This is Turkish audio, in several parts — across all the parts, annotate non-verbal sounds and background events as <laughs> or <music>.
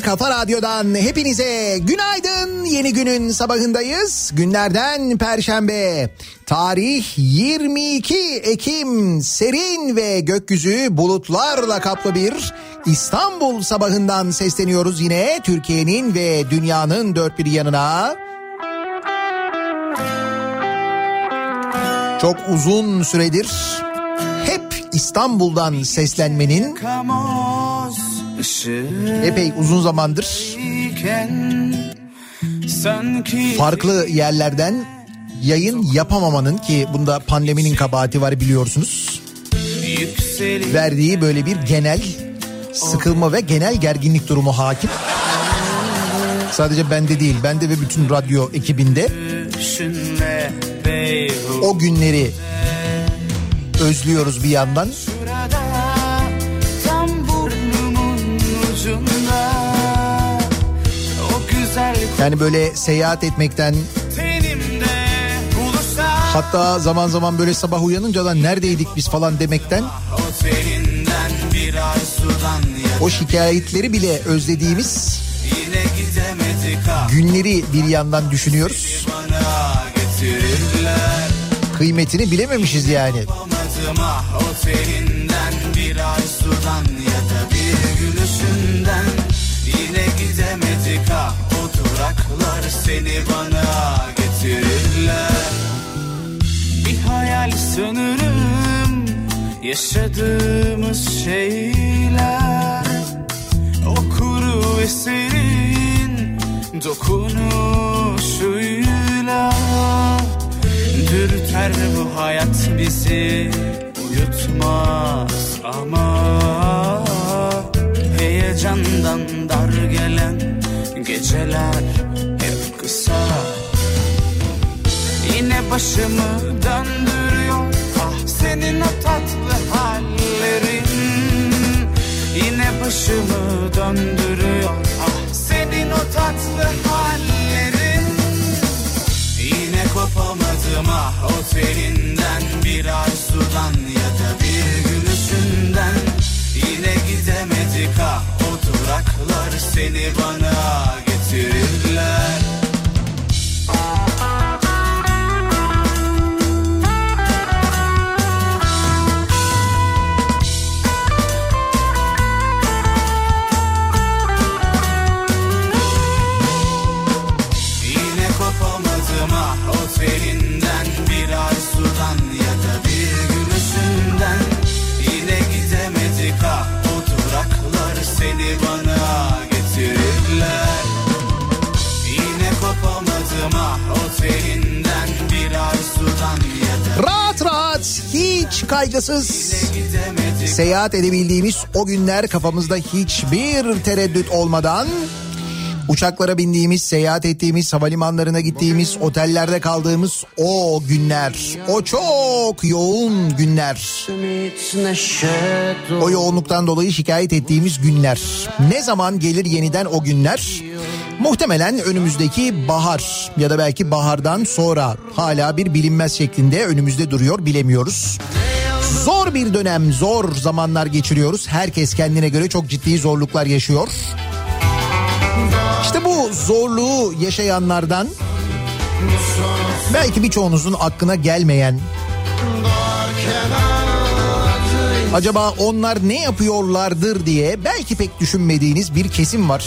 kafa radyodan hepinize günaydın. Yeni günün sabahındayız. Günlerden Perşembe. Tarih 22 Ekim. Serin ve gökyüzü bulutlarla kaplı bir İstanbul sabahından sesleniyoruz yine. Türkiye'nin ve dünyanın dört bir yanına. Çok uzun süredir hep İstanbul'dan seslenmenin epey uzun zamandır farklı yerlerden yayın yapamamanın ki bunda pandeminin kabahati var biliyorsunuz. Verdiği böyle bir genel sıkılma ve genel gerginlik durumu hakim. Sadece bende değil, bende ve bütün radyo ekibinde o günleri özlüyoruz bir yandan. Yani böyle seyahat etmekten hatta zaman zaman böyle sabah uyanınca da neredeydik biz falan demekten O şikayetleri bile özlediğimiz günleri bir yandan düşünüyoruz. Kıymetini bilememişiz yani. Ah o teninden bir arzudan ya da bir gülüşünden duraklar seni bana getirirler. Bir hayal sanırım yaşadığımız şeyler. O kuru ve serin dokunuşuyla Dürter bu hayat bizi yutmaz ama Heyecandan dar gelen geceler hep kısa. Yine başımı döndürüyor. Ah senin o tatlı hallerin. Yine başımı döndürüyor. Ah senin o tatlı hallerin. Yine kopamadım ah o bir arzudan ya da bir gülüşünden. Yine gidemedik ah o duraklar seni bana hiç kaygısız. Seyahat edebildiğimiz o günler kafamızda hiçbir tereddüt olmadan uçaklara bindiğimiz, seyahat ettiğimiz, havalimanlarına gittiğimiz, otellerde kaldığımız o günler, o çok yoğun günler. O yoğunluktan dolayı şikayet ettiğimiz günler. Ne zaman gelir yeniden o günler? Muhtemelen önümüzdeki bahar ya da belki bahardan sonra hala bir bilinmez şeklinde önümüzde duruyor bilemiyoruz. Zor bir dönem, zor zamanlar geçiriyoruz. Herkes kendine göre çok ciddi zorluklar yaşıyor. İşte bu zorluğu yaşayanlardan belki birçoğunuzun aklına gelmeyen acaba onlar ne yapıyorlardır diye belki pek düşünmediğiniz bir kesim var.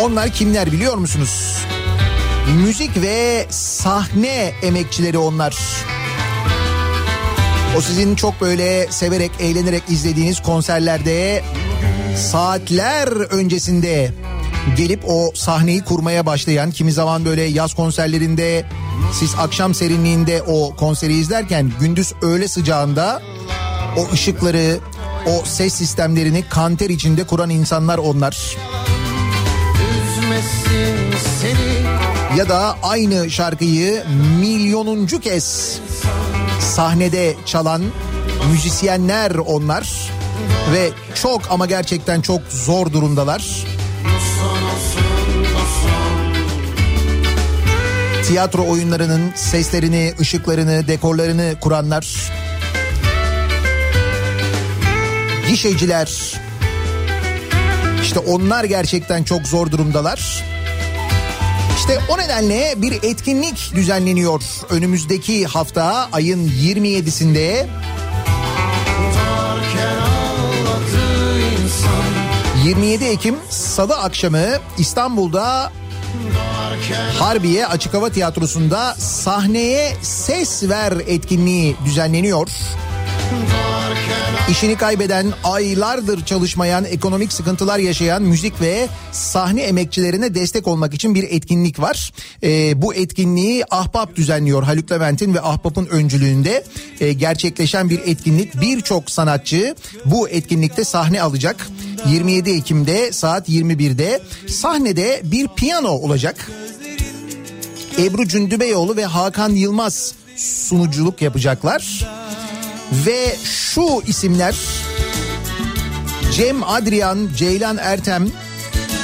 Onlar kimler biliyor musunuz? Müzik ve sahne emekçileri onlar. O sizin çok böyle severek, eğlenerek izlediğiniz konserlerde saatler öncesinde gelip o sahneyi kurmaya başlayan kimi zaman böyle yaz konserlerinde siz akşam serinliğinde o konseri izlerken gündüz öğle sıcağında o ışıkları o ses sistemlerini kanter içinde kuran insanlar onlar. Ya da aynı şarkıyı milyonuncu kez sahnede çalan müzisyenler onlar ve çok ama gerçekten çok zor durumdalar. Tiyatro oyunlarının seslerini, ışıklarını, dekorlarını kuranlar. Gişeciler. İşte onlar gerçekten çok zor durumdalar. İşte o nedenle bir etkinlik düzenleniyor önümüzdeki hafta ayın 27'sinde. 27 Ekim Salı akşamı İstanbul'da Harbiye Açık Hava Tiyatrosu'nda sahneye ses ver etkinliği düzenleniyor. İşini kaybeden, aylardır çalışmayan, ekonomik sıkıntılar yaşayan müzik ve sahne emekçilerine destek olmak için bir etkinlik var. Ee, bu etkinliği Ahbap düzenliyor. Haluk Levent'in ve Ahbap'ın öncülüğünde e, gerçekleşen bir etkinlik. Birçok sanatçı bu etkinlikte sahne alacak. 27 Ekim'de saat 21'de sahnede bir piyano olacak. Ebru Cündübeyoğlu ve Hakan Yılmaz sunuculuk yapacaklar. Ve şu isimler Cem Adrian, Ceylan Ertem,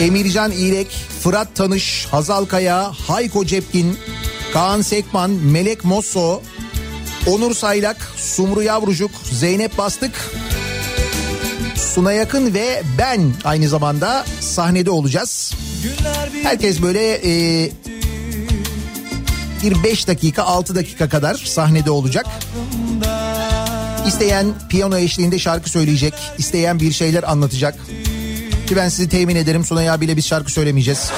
Emircan İrek, Fırat Tanış, Hazal Kaya, Hayko Cepkin, Kaan Sekman, Melek Mosso, Onur Saylak, Sumru Yavrucuk, Zeynep Bastık, Suna Yakın ve ben aynı zamanda sahnede olacağız. Herkes böyle e, bir 5 dakika 6 dakika kadar sahnede olacak. İsteyen piyano eşliğinde şarkı söyleyecek, isteyen bir şeyler anlatacak. Ki ben sizi temin ederim Sunay abiyle biz şarkı söylemeyeceğiz.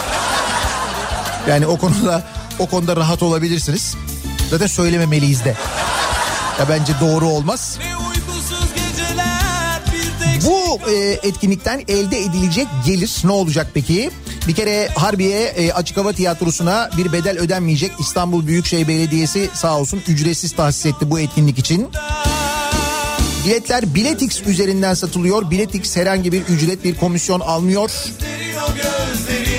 Yani o konuda o konuda rahat olabilirsiniz. Zaten söylememeliyiz de. Ya bence doğru olmaz. Bu e, etkinlikten elde edilecek gelir ne olacak peki? Bir kere Harbiye e, Açık Hava Tiyatrosu'na bir bedel ödenmeyecek. İstanbul Büyükşehir Belediyesi sağ olsun ücretsiz tahsis etti bu etkinlik için. Biletler Biletix üzerinden satılıyor. Biletix herhangi bir ücret bir komisyon almıyor.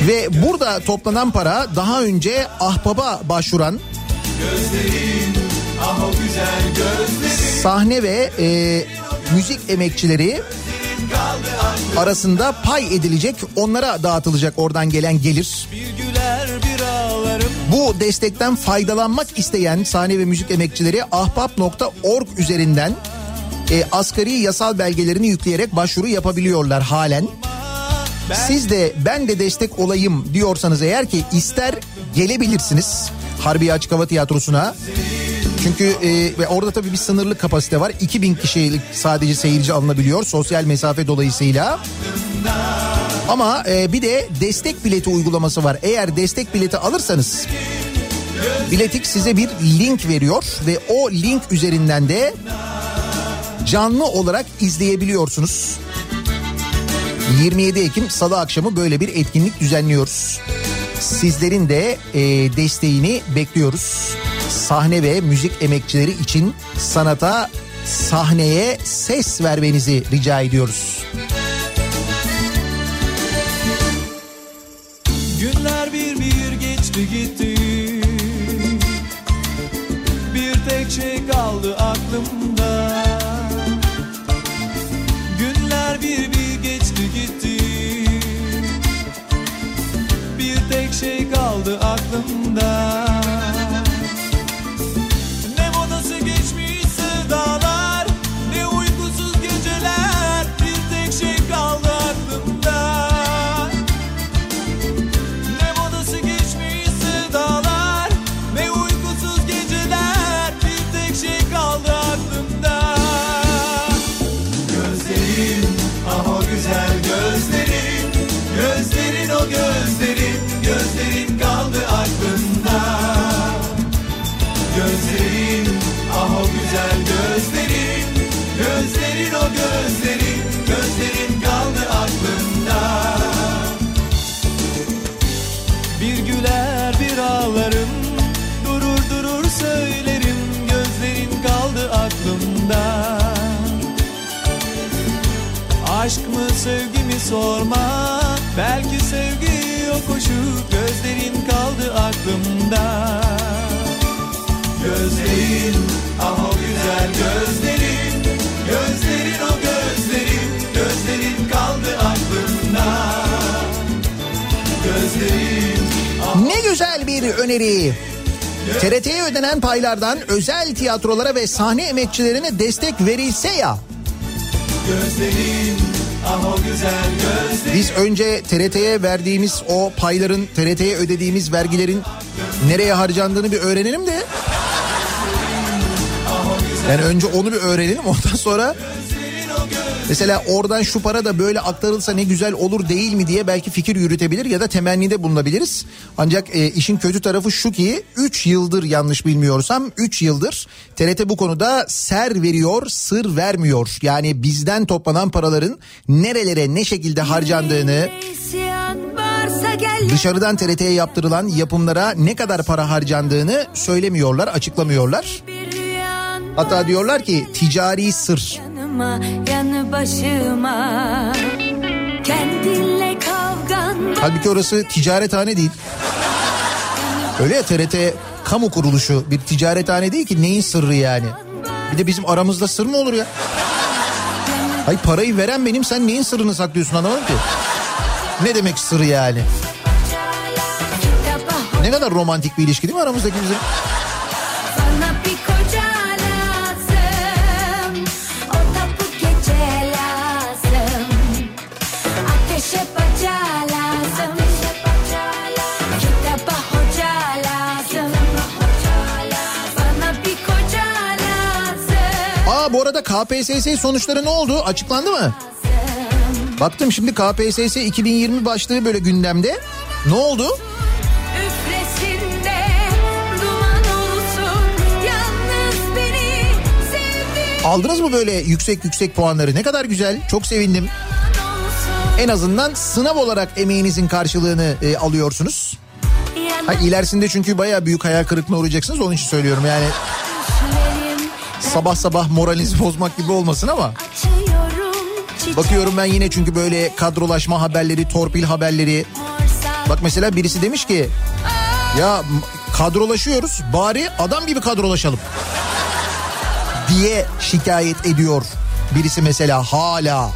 Ve burada toplanan para daha önce Ahbap'a başvuran sahne ve e, müzik emekçileri arasında pay edilecek onlara dağıtılacak oradan gelen gelir. Bu destekten faydalanmak isteyen sahne ve müzik emekçileri ahbap.org üzerinden e, asgari yasal belgelerini yükleyerek başvuru yapabiliyorlar halen. Siz de ben de destek olayım diyorsanız eğer ki ister gelebilirsiniz Harbiye Açık Hava Tiyatrosu'na. Çünkü e, ve orada tabii bir sınırlı kapasite var. 2000 kişilik sadece seyirci alınabiliyor sosyal mesafe dolayısıyla. Ama e, bir de destek bileti uygulaması var. Eğer destek bileti alırsanız Biletik size bir link veriyor ve o link üzerinden de canlı olarak izleyebiliyorsunuz. 27 Ekim Salı akşamı böyle bir etkinlik düzenliyoruz. Sizlerin de e, desteğini bekliyoruz. Sahne ve müzik emekçileri için sanata, sahneye ses vermenizi rica ediyoruz. Günler bir bir geçti gitti Bir tek şey kaldı bir öneri. TRT'ye ödenen paylardan özel tiyatrolara ve sahne emekçilerine destek verilse ya. Gözlerin ah gözlerin Biz önce TRT'ye verdiğimiz o payların, TRT'ye ödediğimiz vergilerin nereye harcandığını bir öğrenelim de. Yani önce onu bir öğrenelim ondan sonra mesela oradan şu para da böyle aktarılsa ne güzel olur değil mi diye belki fikir yürütebilir ya da temennide bulunabiliriz. Ancak e, işin kötü tarafı şu ki 3 yıldır yanlış bilmiyorsam 3 yıldır TRT bu konuda ser veriyor sır vermiyor. Yani bizden toplanan paraların nerelere ne şekilde harcandığını dışarıdan TRT'ye yaptırılan yapımlara ne kadar para harcandığını söylemiyorlar açıklamıyorlar. Hatta diyorlar ki ticari sır. Yanıma yanı başıma Kendinle kavgan Halbuki orası ticarethane değil. Öyle ya TRT kamu kuruluşu bir ticarethane değil ki neyin sırrı yani. Bir de bizim aramızda sır mı olur ya? Hay parayı veren benim sen neyin sırrını saklıyorsun anlamadım ki. Ne demek sır yani? Ne kadar romantik bir ilişki değil mi aramızdaki bizim? Arada KPSS sonuçları ne oldu? Açıklandı mı? Baktım şimdi KPSS 2020 başlığı böyle gündemde. Ne oldu? Aldınız mı böyle yüksek yüksek puanları? Ne kadar güzel. Çok sevindim. En azından sınav olarak emeğinizin karşılığını e, alıyorsunuz. Ha, ilerisinde çünkü baya büyük hayal kırıklığına uğrayacaksınız onun için söylüyorum yani sabah sabah moralinizi bozmak gibi olmasın ama bakıyorum ben yine çünkü böyle kadrolaşma haberleri, torpil haberleri. Bak mesela birisi demiş ki ya kadrolaşıyoruz bari adam gibi kadrolaşalım diye şikayet ediyor birisi mesela hala.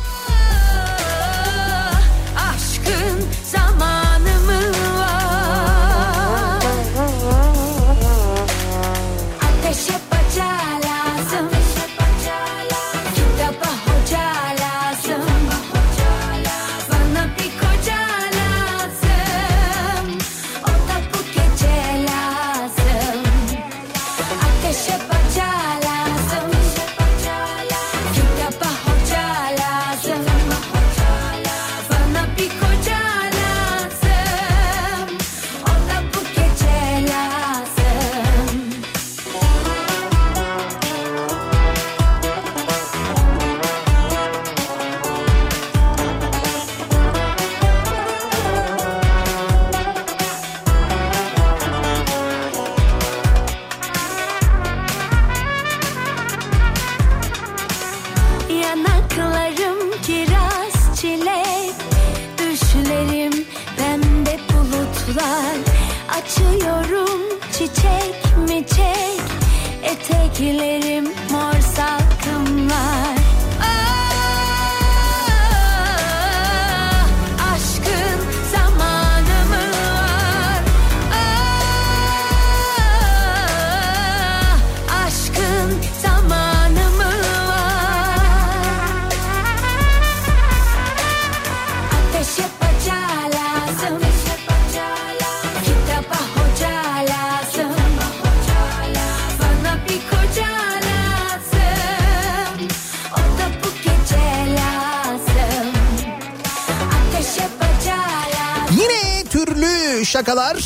Hoca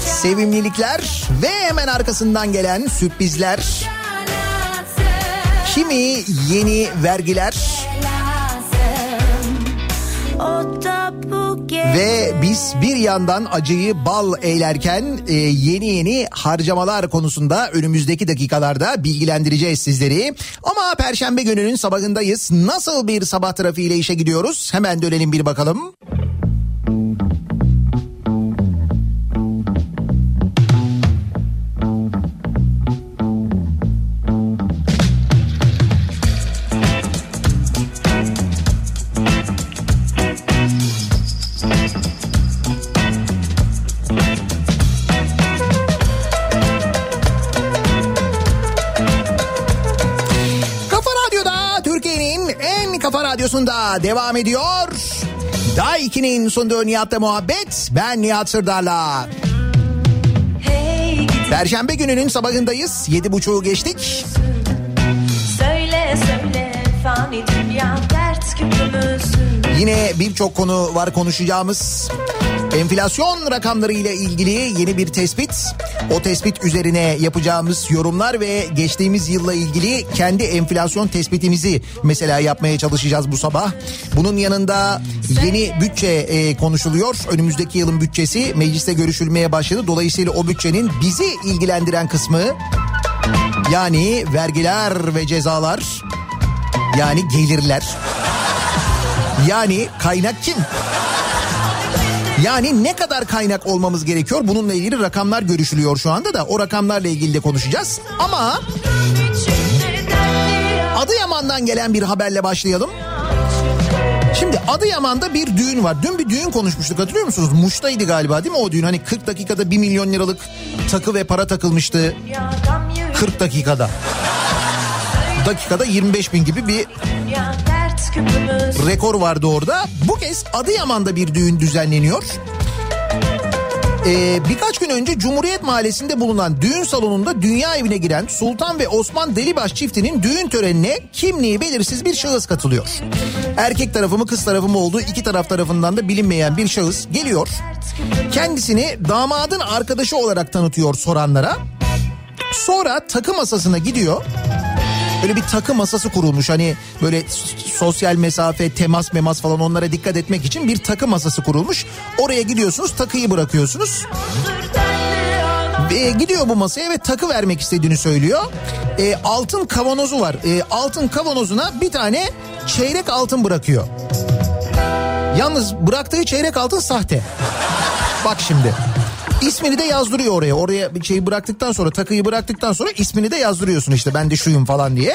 sevimlilikler ve hemen arkasından gelen sürprizler. Kimi yeni vergiler ve biz bir yandan acıyı bal eylerken e, yeni yeni harcamalar konusunda önümüzdeki dakikalarda bilgilendireceğiz sizleri. Ama perşembe gününün sabahındayız. Nasıl bir sabah trafiğiyle işe gidiyoruz? Hemen dönelim bir bakalım. Kafa devam ediyor. Day 2'nin sunduğu Nihat'la muhabbet. Ben Nihat Sırdar'la. Hey Perşembe gününün sabahındayız. Yedi buçuğu geçtik. söyle söyle fani dünya dert küpümüzün Yine birçok konu var konuşacağımız. Enflasyon rakamları ile ilgili yeni bir tespit. O tespit üzerine yapacağımız yorumlar ve geçtiğimiz yılla ilgili kendi enflasyon tespitimizi mesela yapmaya çalışacağız bu sabah. Bunun yanında yeni bütçe e, konuşuluyor. Önümüzdeki yılın bütçesi mecliste görüşülmeye başladı. Dolayısıyla o bütçenin bizi ilgilendiren kısmı yani vergiler ve cezalar yani gelirler. Yani kaynak kim? Yani ne kadar kaynak olmamız gerekiyor? Bununla ilgili rakamlar görüşülüyor şu anda da o rakamlarla ilgili de konuşacağız. Ama Adıyaman'dan gelen bir haberle başlayalım. Şimdi Adıyaman'da bir düğün var. Dün bir düğün konuşmuştuk hatırlıyor musunuz? Muş'taydı galiba değil mi o düğün? Hani 40 dakikada 1 milyon liralık takı ve para takılmıştı. dünyadan yürü 40 dakikada. Dakikada 25 bin gibi bir rekor vardı orada. Bu kez Adıyaman'da bir düğün düzenleniyor. Ee, birkaç gün önce Cumhuriyet Mahallesi'nde bulunan düğün salonunda dünya evine giren Sultan ve Osman Delibaş çiftinin düğün törenine kimliği belirsiz bir şahıs katılıyor. Erkek tarafı mı kız tarafı mı olduğu iki taraf tarafından da bilinmeyen bir şahıs geliyor. Kendisini damadın arkadaşı olarak tanıtıyor soranlara. Sonra takı masasına gidiyor. Böyle bir takı masası kurulmuş hani böyle sosyal mesafe, temas memas falan onlara dikkat etmek için bir takı masası kurulmuş. Oraya gidiyorsunuz takıyı bırakıyorsunuz. E, gidiyor bu masaya ve takı vermek istediğini söylüyor. E, altın kavanozu var. E, altın kavanozuna bir tane çeyrek altın bırakıyor. Yalnız bıraktığı çeyrek altın sahte. Bak şimdi. İsmini de yazdırıyor oraya. Oraya bir şeyi bıraktıktan sonra takıyı bıraktıktan sonra ismini de yazdırıyorsun işte ben de şuyum falan diye.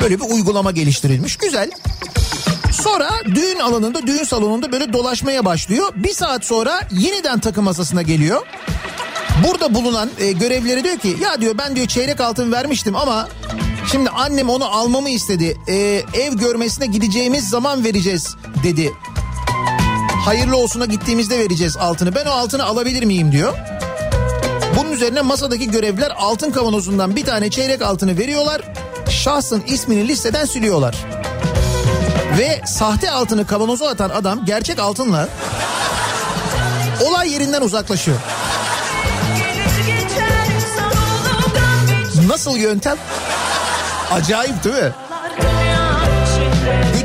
Böyle bir uygulama geliştirilmiş. Güzel. Sonra düğün alanında, düğün salonunda böyle dolaşmaya başlıyor. Bir saat sonra yeniden takı masasına geliyor. Burada bulunan e, görevlileri diyor ki ya diyor ben diyor çeyrek altın vermiştim ama şimdi annem onu almamı istedi. E, ev görmesine gideceğimiz zaman vereceğiz dedi. Hayırlı olsuna gittiğimizde vereceğiz altını. Ben o altını alabilir miyim diyor. Bunun üzerine masadaki görevliler altın kavanozundan bir tane çeyrek altını veriyorlar. Şahsın ismini listeden siliyorlar. Ve sahte altını kavanoza atan adam gerçek altınla olay yerinden uzaklaşıyor. Nasıl yöntem? Acayip değil mi?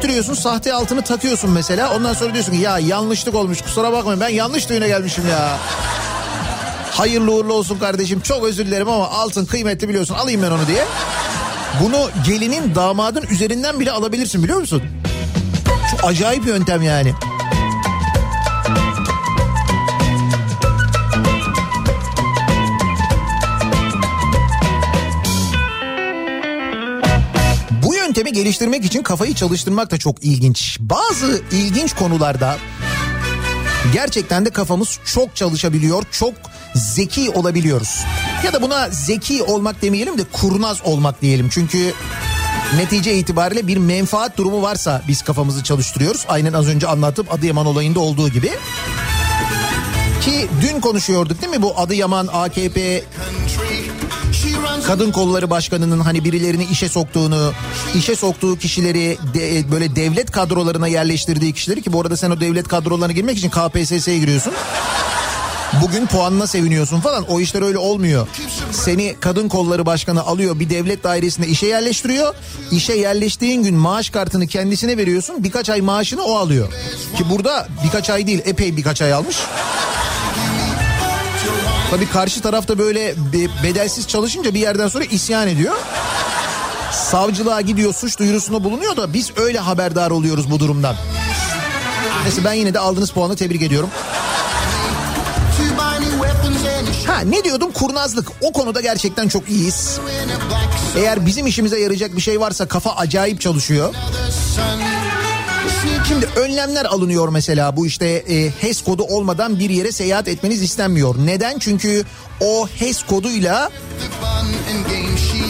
İçinde Götürüyorsun sahte altını takıyorsun mesela. Ondan sonra diyorsun ki ya yanlışlık olmuş kusura bakmayın ben yanlış düğüne gelmişim ya. Hayırlı uğurlu olsun kardeşim çok özür dilerim ama altın kıymetli biliyorsun alayım ben onu diye. Bunu gelinin damadın üzerinden bile alabilirsin biliyor musun? Çok acayip yöntem yani. Yöntemi geliştirmek için kafayı çalıştırmak da çok ilginç. Bazı ilginç konularda gerçekten de kafamız çok çalışabiliyor, çok zeki olabiliyoruz. Ya da buna zeki olmak demeyelim de kurnaz olmak diyelim. Çünkü netice itibariyle bir menfaat durumu varsa biz kafamızı çalıştırıyoruz. Aynen az önce anlattığım Adıyaman olayında olduğu gibi. Ki dün konuşuyorduk değil mi bu Adıyaman AKP Kadın Kolları Başkanı'nın hani birilerini işe soktuğunu, işe soktuğu kişileri de, böyle devlet kadrolarına yerleştirdiği kişileri ki bu arada sen o devlet kadrolarına girmek için KPSS'ye giriyorsun. Bugün puanına seviniyorsun falan o işler öyle olmuyor. Seni kadın kolları başkanı alıyor bir devlet dairesinde işe yerleştiriyor. İşe yerleştiğin gün maaş kartını kendisine veriyorsun birkaç ay maaşını o alıyor. Ki burada birkaç ay değil epey birkaç ay almış. Tabii karşı tarafta böyle be- bedelsiz çalışınca bir yerden sonra isyan ediyor. Savcılığa gidiyor suç duyurusunda bulunuyor da biz öyle haberdar oluyoruz bu durumdan. Neyse ben yine de aldığınız puanı tebrik ediyorum. Ha ne diyordum kurnazlık o konuda gerçekten çok iyiyiz. Eğer bizim işimize yarayacak bir şey varsa kafa acayip çalışıyor. Şimdi önlemler alınıyor mesela bu işte e, HES kodu olmadan bir yere seyahat etmeniz istenmiyor. Neden? Çünkü o HES koduyla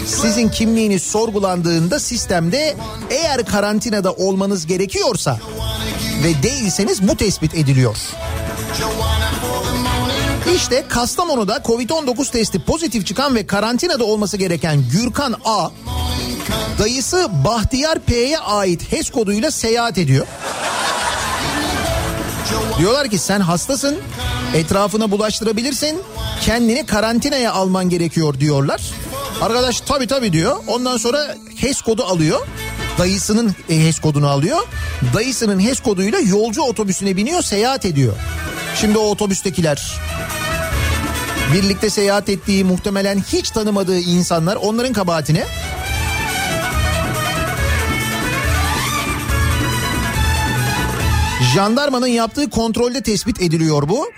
sizin kimliğiniz sorgulandığında sistemde eğer karantinada olmanız gerekiyorsa ve değilseniz bu tespit ediliyor. İşte Kastamonu'da Covid-19 testi pozitif çıkan ve karantinada olması gereken Gürkan A dayısı Bahtiyar P'ye ait HES koduyla seyahat ediyor. Diyorlar ki sen hastasın, etrafına bulaştırabilirsin, kendini karantinaya alman gerekiyor diyorlar. Arkadaş tabii tabii diyor. Ondan sonra HES kodu alıyor. Dayısının HES kodunu alıyor. Dayısının HES koduyla yolcu otobüsüne biniyor, seyahat ediyor. Şimdi o otobüstekiler birlikte seyahat ettiği muhtemelen hiç tanımadığı insanlar onların kabahatine Jandarmanın yaptığı kontrolde tespit ediliyor bu.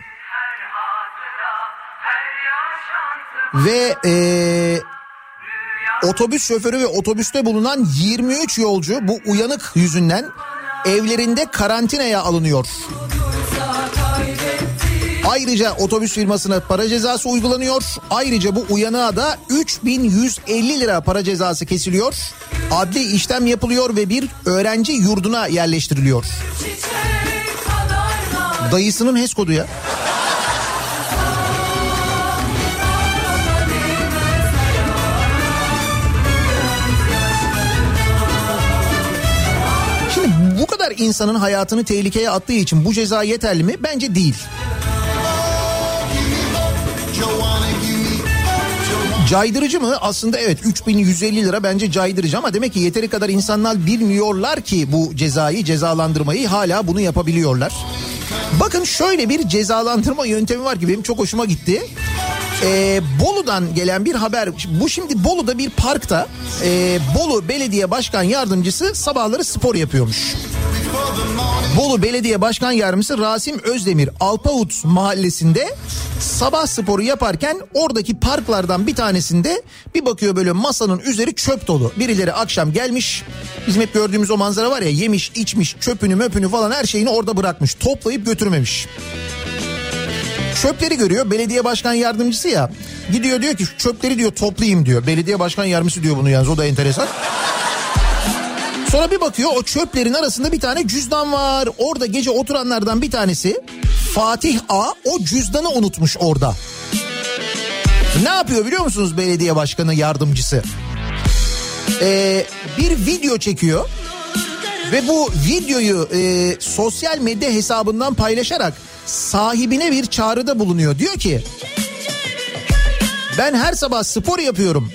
Ve eee, otobüs şoförü ve otobüste bulunan 23 yolcu bu uyanık yüzünden evlerinde karantinaya alınıyor. Ayrıca otobüs firmasına para cezası uygulanıyor. Ayrıca bu uyanığa da 3150 lira para cezası kesiliyor. Adli işlem yapılıyor ve bir öğrenci yurduna yerleştiriliyor. Dayısının HES kodu ya. Şimdi bu kadar insanın hayatını tehlikeye attığı için bu ceza yeterli mi? Bence değil. Caydırıcı mı? Aslında evet 3150 lira bence caydırıcı ama demek ki yeteri kadar insanlar bilmiyorlar ki bu cezayı cezalandırmayı hala bunu yapabiliyorlar. Bakın şöyle bir cezalandırma yöntemi var ki benim çok hoşuma gitti. Ee, Bolu'dan gelen bir haber. Bu şimdi Bolu'da bir parkta e, Bolu Belediye Başkan Yardımcısı sabahları spor yapıyormuş. Bolu Belediye Başkan Yardımcısı Rasim Özdemir Alpavut mahallesinde sabah sporu yaparken oradaki parklardan bir tanesinde bir bakıyor böyle masanın üzeri çöp dolu. Birileri akşam gelmiş bizim hep gördüğümüz o manzara var ya yemiş içmiş çöpünü möpünü falan her şeyini orada bırakmış toplayıp götürmemiş. Çöpleri görüyor belediye başkan yardımcısı ya gidiyor diyor ki "Şu çöpleri diyor toplayayım diyor. Belediye başkan yardımcısı diyor bunu yalnız o da enteresan. Sonra bir bakıyor o çöplerin arasında bir tane cüzdan var. Orada gece oturanlardan bir tanesi Fatih A o cüzdanı unutmuş orada. Ne yapıyor biliyor musunuz belediye başkanı yardımcısı? Ee, bir video çekiyor ve bu videoyu e, sosyal medya hesabından paylaşarak sahibine bir çağrıda bulunuyor. Diyor ki ben her sabah spor yapıyorum.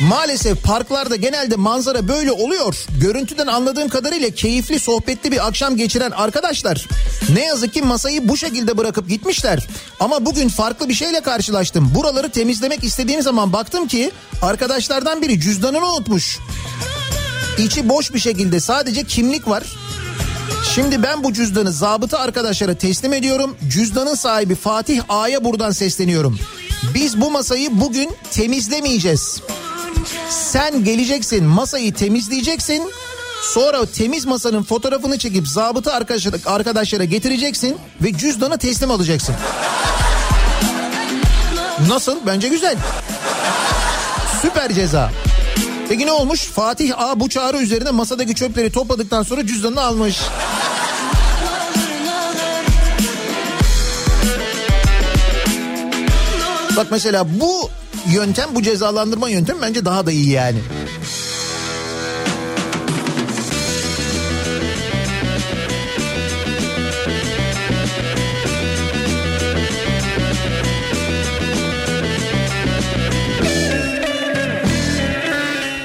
Maalesef parklarda genelde manzara böyle oluyor. Görüntüden anladığım kadarıyla keyifli sohbetli bir akşam geçiren arkadaşlar ne yazık ki masayı bu şekilde bırakıp gitmişler. Ama bugün farklı bir şeyle karşılaştım. Buraları temizlemek istediğim zaman baktım ki arkadaşlardan biri cüzdanını unutmuş. İçi boş bir şekilde sadece kimlik var. Şimdi ben bu cüzdanı zabıta arkadaşlara teslim ediyorum. Cüzdanın sahibi Fatih A'ya buradan sesleniyorum. Biz bu masayı bugün temizlemeyeceğiz. Sen geleceksin masayı temizleyeceksin. Sonra temiz masanın fotoğrafını çekip zabıta arkadaşlara, arkadaşlara getireceksin ve cüzdanı teslim alacaksın. Nasıl? Bence güzel. Süper ceza. Peki ne olmuş? Fatih A bu çağrı üzerine masadaki çöpleri topladıktan sonra cüzdanını almış. Bak mesela bu yöntem bu cezalandırma yöntem bence daha da iyi yani.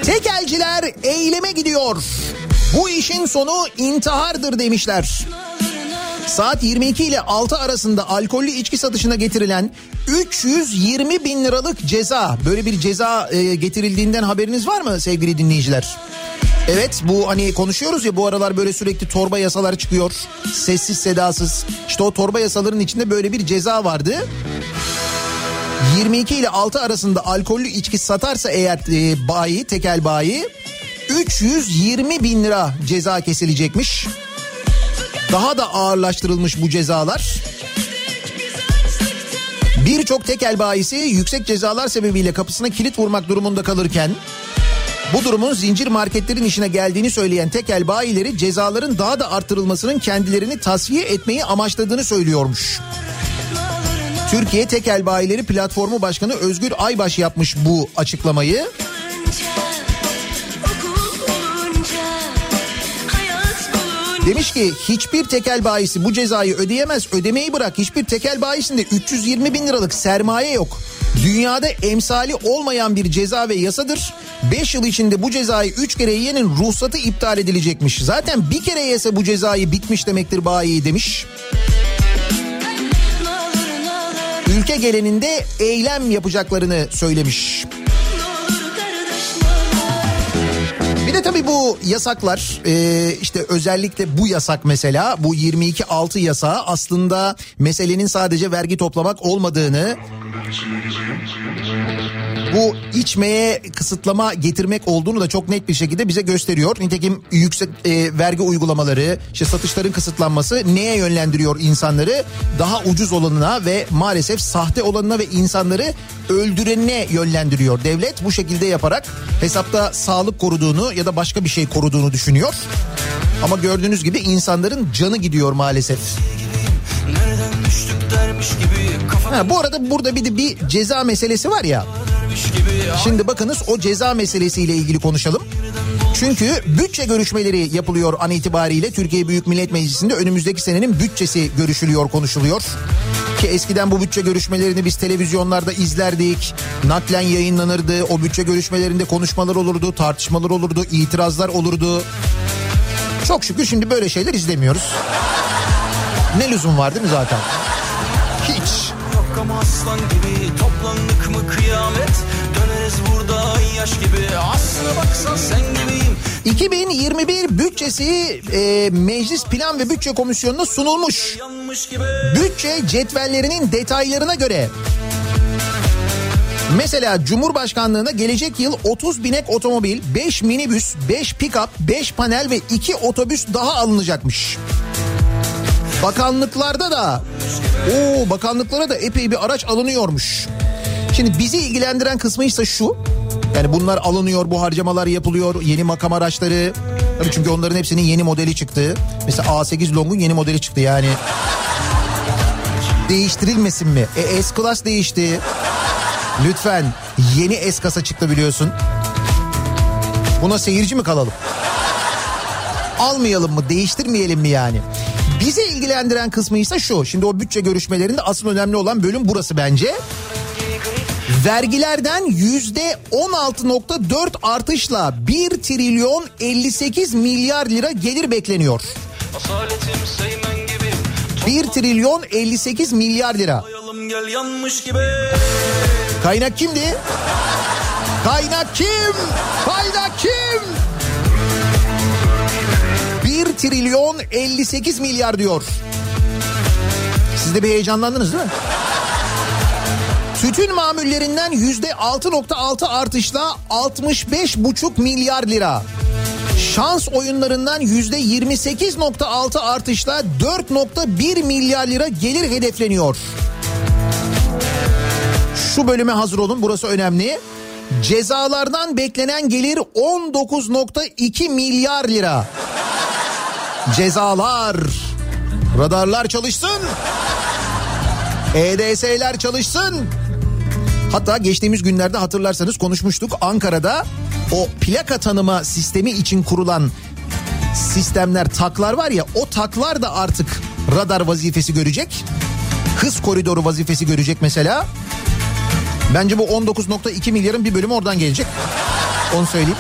Tekelciler eyleme gidiyor. Bu işin sonu intihardır demişler. Saat 22 ile 6 arasında alkollü içki satışına getirilen 320 bin liralık ceza. Böyle bir ceza e, getirildiğinden haberiniz var mı sevgili dinleyiciler? Evet bu hani konuşuyoruz ya bu aralar böyle sürekli torba yasalar çıkıyor. Sessiz sedasız. İşte o torba yasaların içinde böyle bir ceza vardı. 22 ile 6 arasında alkollü içki satarsa eğer e, bayi, tekel bayi 320 bin lira ceza kesilecekmiş. Daha da ağırlaştırılmış bu cezalar. Birçok tekel bayisi yüksek cezalar sebebiyle kapısına kilit vurmak durumunda kalırken bu durumun zincir marketlerin işine geldiğini söyleyen tekel bayileri cezaların daha da artırılmasının kendilerini tasfiye etmeyi amaçladığını söylüyormuş. Türkiye Tekel Bayileri Platformu Başkanı Özgür Aybaş yapmış bu açıklamayı. Demiş ki hiçbir tekel bayisi bu cezayı ödeyemez. Ödemeyi bırak hiçbir tekel bayisinde 320 bin liralık sermaye yok. Dünyada emsali olmayan bir ceza ve yasadır. 5 yıl içinde bu cezayı 3 kere yiyenin ruhsatı iptal edilecekmiş. Zaten bir kere yese bu cezayı bitmiş demektir bayi demiş. Ülke geleninde eylem yapacaklarını söylemiş. De tabii bu yasaklar e, işte özellikle bu yasak mesela bu 22.6 yasağı aslında meselenin sadece vergi toplamak olmadığını bu içmeye kısıtlama getirmek olduğunu da çok net bir şekilde bize gösteriyor. Nitekim yüksek e, vergi uygulamaları, işte satışların kısıtlanması neye yönlendiriyor insanları? Daha ucuz olanına ve maalesef sahte olanına ve insanları öldürenine yönlendiriyor. Devlet bu şekilde yaparak hesapta sağlık koruduğunu ya da başka bir şey koruduğunu düşünüyor. Ama gördüğünüz gibi insanların canı gidiyor maalesef. Ha, bu arada burada bir de bir ceza meselesi var ya. Şimdi bakınız o ceza meselesiyle ilgili konuşalım. Çünkü bütçe görüşmeleri yapılıyor an itibariyle Türkiye Büyük Millet Meclisi'nde önümüzdeki senenin bütçesi görüşülüyor, konuşuluyor. Ki eskiden bu bütçe görüşmelerini biz televizyonlarda izlerdik. Naklen yayınlanırdı. O bütçe görüşmelerinde konuşmalar olurdu, tartışmalar olurdu, itirazlar olurdu. Çok şükür şimdi böyle şeyler izlemiyoruz. Ne lüzum var değil mi zaten? Hiç. Yok aslan gibi toplandık mı kıyamet Döneriz burada yaş gibi Aslına baksan sen gibiyim 2021 bütçesi e, Meclis Plan ve Bütçe Komisyonu'na sunulmuş. Bütçe cetvellerinin detaylarına göre Mesela Cumhurbaşkanlığına gelecek yıl 30 binek otomobil, 5 minibüs, 5 pick-up, 5 panel ve 2 otobüs daha alınacakmış. Bakanlıklarda da o bakanlıklara da epey bir araç alınıyormuş. Şimdi bizi ilgilendiren kısmı ise şu. Yani bunlar alınıyor, bu harcamalar yapılıyor, yeni makam araçları. Tabii çünkü onların hepsinin yeni modeli çıktı. Mesela A8 Long'un yeni modeli çıktı yani. Değiştirilmesin mi? E S-Class değişti. Lütfen yeni S kasa çıktı biliyorsun. Buna seyirci mi kalalım? Almayalım mı değiştirmeyelim mi yani? Bizi ilgilendiren kısmı ise şu. Şimdi o bütçe görüşmelerinde asıl önemli olan bölüm burası bence. Vergilerden yüzde 16.4 artışla 1 trilyon 58 milyar lira gelir bekleniyor. Asaletim Seymen gibi 1 trilyon 58 milyar lira. Kaynak kimdi? Kaynak kim? Kaynak kim? 1 trilyon 58 milyar diyor. Siz de bir heyecanlandınız değil mi? Tütün mamullerinden yüzde 6.6 artışla 65,5 milyar lira. Şans oyunlarından yüzde 28.6 artışla 4.1 milyar lira gelir hedefleniyor. Şu bölüme hazır olun burası önemli. Cezalardan beklenen gelir 19.2 milyar lira. Cezalar. Radarlar çalışsın. EDS'ler çalışsın. Hatta geçtiğimiz günlerde hatırlarsanız konuşmuştuk. Ankara'da o plaka tanıma sistemi için kurulan sistemler taklar var ya o taklar da artık radar vazifesi görecek. Hız koridoru vazifesi görecek mesela. Bence bu 19.2 milyarın bir bölümü oradan gelecek. Onu söyleyeyim.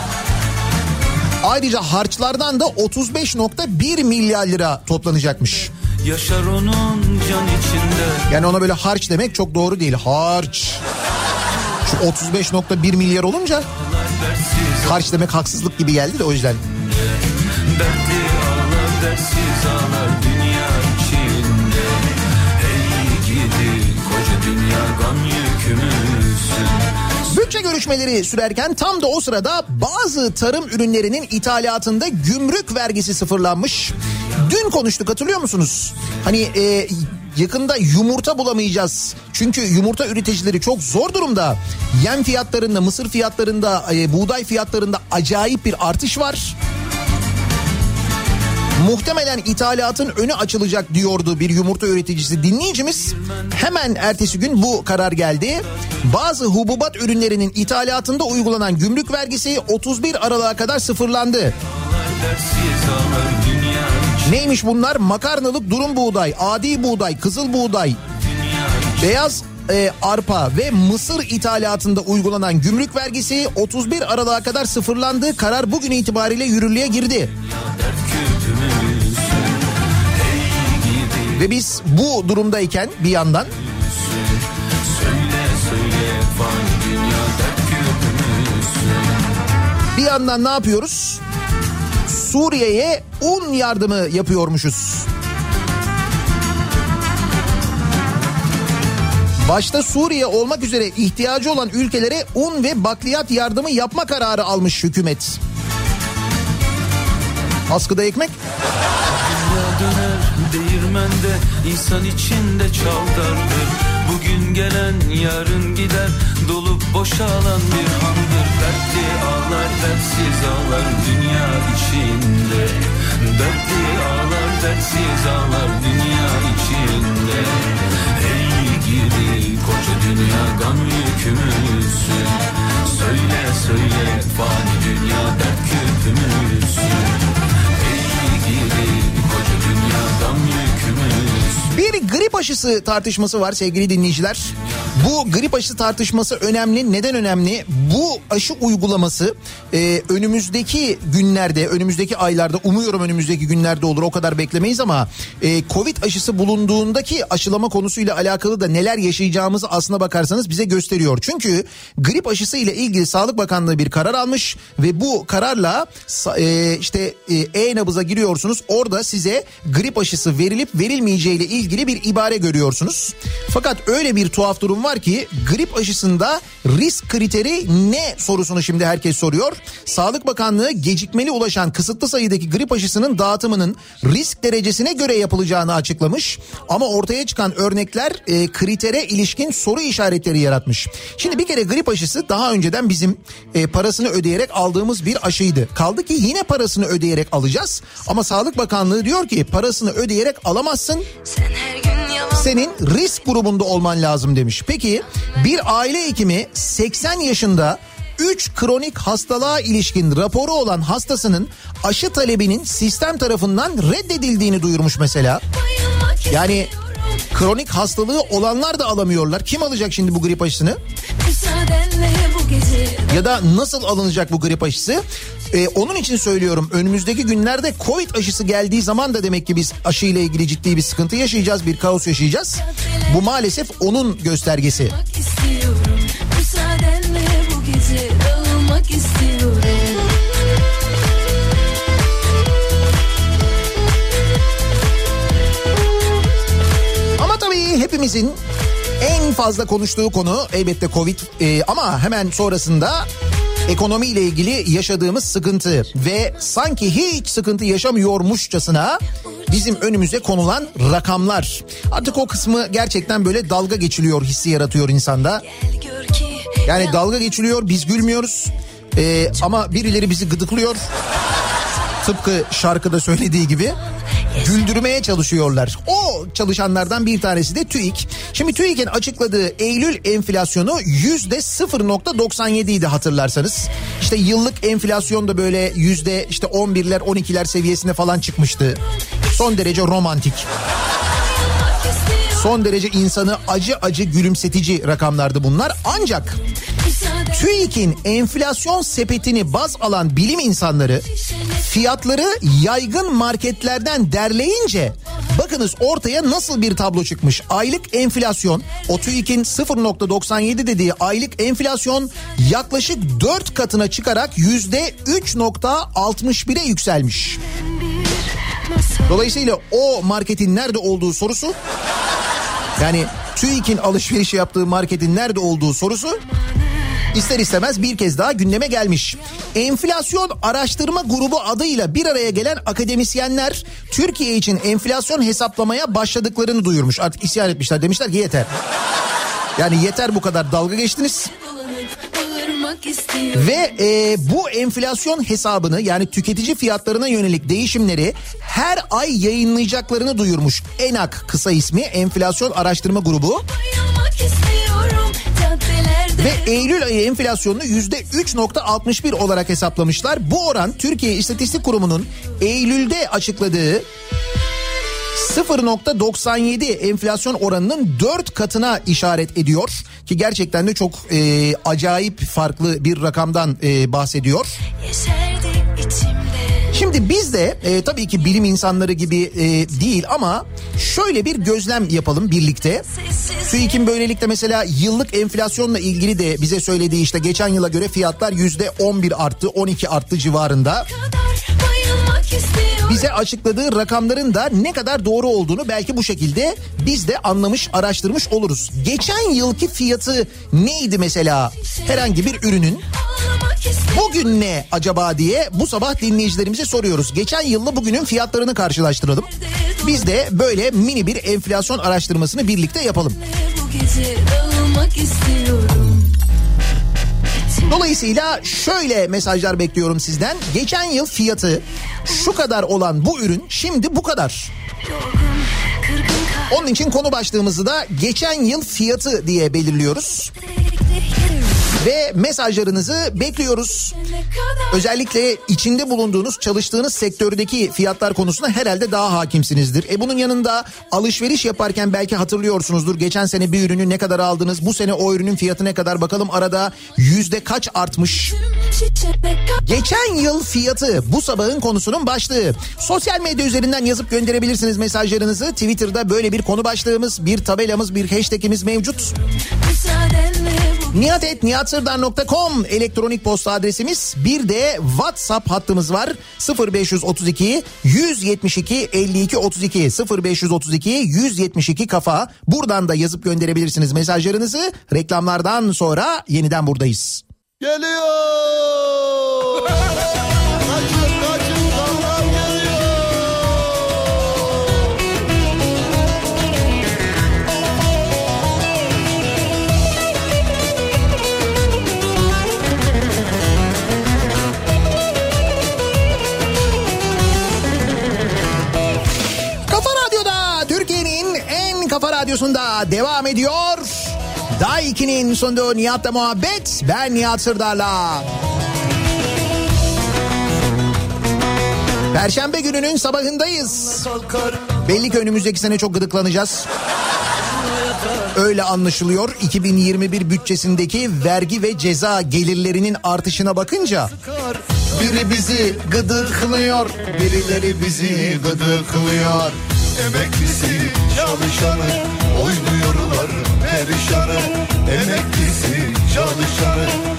Ayrıca harçlardan da 35.1 milyar lira toplanacakmış. Yaşar onun Yani ona böyle harç demek çok doğru değil. Harç. Şu 35.1 milyar olunca harç demek haksızlık gibi geldi de o yüzden. Dertli ağlar dersiz ağlar dünya içinde Ey gidi koca dünya gam yükümüzsün Bütçe görüşmeleri sürerken tam da o sırada bazı tarım ürünlerinin ithalatında gümrük vergisi sıfırlanmış. Dün konuştuk hatırlıyor musunuz? Hani e, yakında yumurta bulamayacağız. Çünkü yumurta üreticileri çok zor durumda. Yem fiyatlarında, mısır fiyatlarında, e, buğday fiyatlarında acayip bir artış var. Muhtemelen ithalatın önü açılacak diyordu bir yumurta üreticisi dinleyicimiz. Hemen ertesi gün bu karar geldi. Bazı hububat ürünlerinin ithalatında uygulanan gümrük vergisi 31 Aralık'a kadar sıfırlandı. Neymiş bunlar? Makarnalık durum buğday, adi buğday, kızıl buğday, beyaz e, arpa ve mısır ithalatında uygulanan gümrük vergisi 31 Aralık'a kadar sıfırlandı. Karar bugün itibariyle yürürlüğe girdi. Ve biz bu durumdayken bir yandan bir yandan ne yapıyoruz? Suriye'ye un yardımı yapıyormuşuz. Başta Suriye olmak üzere ihtiyacı olan ülkelere un ve bakliyat yardımı yapma kararı almış hükümet. Askıda ekmek döner değirmende insan içinde çavdardır Bugün gelen yarın gider dolup boşalan bir handır Dertli ağlar dertsiz ağlar dünya içinde. Dertli ağlar dertsiz ağlar dünya içinde. Ey gidi koca dünya gam yükümüzsün. Söyle söyle fani dünya dert küpümüzsün. Ey gidi koca dünya gam yükümüzsün bir grip aşısı tartışması var sevgili dinleyiciler. Bu grip aşısı tartışması önemli. Neden önemli? Bu aşı uygulaması e, önümüzdeki günlerde, önümüzdeki aylarda, umuyorum önümüzdeki günlerde olur. O kadar beklemeyiz ama e, Covid aşısı bulunduğundaki aşılama konusuyla alakalı da neler yaşayacağımızı aslına bakarsanız bize gösteriyor. Çünkü grip aşısı ile ilgili Sağlık Bakanlığı bir karar almış ve bu kararla e, işte e, e-nabıza giriyorsunuz. Orada size grip aşısı verilip verilmeyeceği ile ilgili bir ibare görüyorsunuz. Fakat öyle bir tuhaf durum var ki grip aşısında risk kriteri ne sorusunu şimdi herkes soruyor. Sağlık Bakanlığı gecikmeli ulaşan kısıtlı sayıdaki grip aşısının dağıtımının risk derecesine göre yapılacağını açıklamış. Ama ortaya çıkan örnekler e, kritere ilişkin soru işaretleri yaratmış. Şimdi bir kere grip aşısı daha önceden bizim e, parasını ödeyerek aldığımız bir aşıydı. Kaldı ki yine parasını ödeyerek alacağız. Ama Sağlık Bakanlığı diyor ki parasını ödeyerek alamazsın Sen senin risk grubunda olman lazım demiş. Peki bir aile hekimi 80 yaşında 3 kronik hastalığa ilişkin raporu olan hastasının aşı talebinin sistem tarafından reddedildiğini duyurmuş mesela. Yani kronik hastalığı olanlar da alamıyorlar. Kim alacak şimdi bu grip aşısını? Ya da nasıl alınacak bu grip aşısı? Ee, onun için söylüyorum önümüzdeki günlerde Covid aşısı geldiği zaman da demek ki biz aşıyla ilgili ciddi bir sıkıntı yaşayacağız, bir kaos yaşayacağız. Bu maalesef onun göstergesi. Ama tabii hepimizin en fazla konuştuğu konu elbette Covid Ee, ama hemen sonrasında ekonomiyle ilgili yaşadığımız sıkıntı ve sanki hiç sıkıntı yaşamıyormuşçasına bizim önümüze konulan rakamlar. Artık o kısmı gerçekten böyle dalga geçiliyor hissi yaratıyor insanda. Yani dalga geçiliyor biz gülmüyoruz Ee, ama birileri bizi gıdıklıyor. Tıpkı şarkıda söylediği gibi güldürmeye çalışıyorlar. O çalışanlardan bir tanesi de TÜİK. Şimdi TÜİK'in açıkladığı Eylül enflasyonu yüzde 0.97 idi hatırlarsanız. İşte yıllık enflasyon da böyle yüzde işte 11'ler 12'ler seviyesine falan çıkmıştı. Son derece romantik. Son derece insanı acı acı gülümsetici rakamlardı bunlar. Ancak TÜİK'in enflasyon sepetini baz alan bilim insanları fiyatları yaygın marketlerden derleyince bakınız ortaya nasıl bir tablo çıkmış. Aylık enflasyon o TÜİK'in 0.97 dediği aylık enflasyon yaklaşık 4 katına çıkarak %3.61'e yükselmiş. Dolayısıyla o marketin nerede olduğu sorusu yani TÜİK'in alışveriş yaptığı marketin nerede olduğu sorusu ister istemez bir kez daha gündeme gelmiş. Enflasyon Araştırma Grubu adıyla bir araya gelen akademisyenler Türkiye için enflasyon hesaplamaya başladıklarını duyurmuş. Artık isyan etmişler demişler ki yeter. Yani yeter bu kadar dalga geçtiniz. Ve e, bu enflasyon hesabını yani tüketici fiyatlarına yönelik değişimleri her ay yayınlayacaklarını duyurmuş. ENAK kısa ismi Enflasyon Araştırma Grubu. Ve Eylül ayı enflasyonunu %3.61 olarak hesaplamışlar. Bu oran Türkiye İstatistik Kurumu'nun Eylül'de açıkladığı 0.97 enflasyon oranının 4 katına işaret ediyor ki gerçekten de çok e, acayip farklı bir rakamdan e, bahsediyor. Şimdi biz de e, tabii ki bilim insanları gibi e, değil ama şöyle bir gözlem yapalım birlikte. TÜİK'in böylelikle mesela yıllık enflasyonla ilgili de bize söylediği işte geçen yıla göre fiyatlar yüzde 11 arttı 12 arttı civarında. kadar bayılmak Bize açıkladığı rakamların da ne kadar doğru olduğunu belki bu şekilde biz de anlamış araştırmış oluruz. Geçen yılki fiyatı neydi mesela herhangi bir ürünün bugün ne acaba diye bu sabah dinleyicilerimize soruyoruz. Geçen yılla bugünün fiyatlarını karşılaştıralım. Biz de böyle mini bir enflasyon araştırmasını birlikte yapalım. bu gece istiyorum Dolayısıyla şöyle mesajlar bekliyorum sizden. Geçen yıl fiyatı şu kadar olan bu ürün şimdi bu kadar. Onun için konu başlığımızı da geçen yıl fiyatı diye belirliyoruz. Ve mesajlarınızı bekliyoruz. Özellikle içinde bulunduğunuz çalıştığınız sektördeki fiyatlar konusunda herhalde daha hakimsinizdir. E bunun yanında alışveriş yaparken belki hatırlıyorsunuzdur. Geçen sene bir ürünü ne kadar aldınız? Bu sene o ürünün fiyatı ne kadar? Bakalım arada yüzde kaç artmış? Geçen yıl fiyatı bu sabahın konusunun başlığı. Sosyal medya üzerinden yazıp gönderebilirsiniz mesajlarınızı. Twitter'da böyle bir konu başlığımız, bir tabelamız, bir hashtagimiz mevcut. müsaadenle Nihatetnihatsırdar.com elektronik posta adresimiz. Bir de WhatsApp hattımız var. 0532 172 52 32 0532 172 kafa. Buradan da yazıp gönderebilirsiniz mesajlarınızı. Reklamlardan sonra yeniden buradayız. Geliyor. <laughs> kafa radyosunda devam ediyor. Day 2'nin sunduğu Nihat'la muhabbet. Ben Nihat Sırdar'la. Perşembe gününün sabahındayız. Belli ki önümüzdeki sene çok gıdıklanacağız. Öyle anlaşılıyor. 2021 bütçesindeki vergi ve ceza gelirlerinin artışına bakınca biri bizi gıdıklıyor, birileri bizi gıdıklıyor. Emeklisi çalışanı oynuyorlar perişanı. Emeklisi çalışanı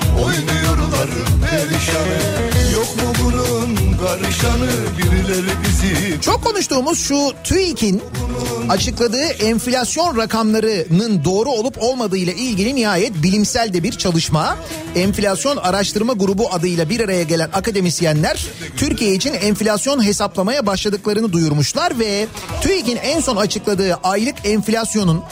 Çok konuştuğumuz şu TÜİK'in açıkladığı enflasyon rakamlarının doğru olup olmadığı ile ilgili nihayet bilimsel de bir çalışma. Enflasyon Araştırma Grubu adıyla bir araya gelen akademisyenler Türkiye için enflasyon hesaplamaya başladıklarını duyurmuşlar ve TÜİK'in en son açıkladığı aylık enflasyonun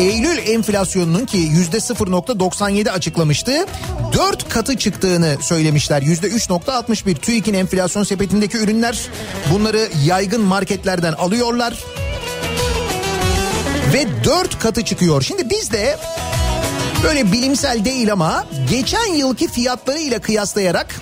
Eylül enflasyonunun ki yüzde 0.97 açıklamıştı. 4 katı çıktığını söylemişler. Yüzde 3.61 TÜİK'in enflasyon sepetindeki ürünler bunları yaygın marketlerden alıyorlar. Ve 4 katı çıkıyor. Şimdi biz de böyle bilimsel değil ama geçen yılki fiyatlarıyla kıyaslayarak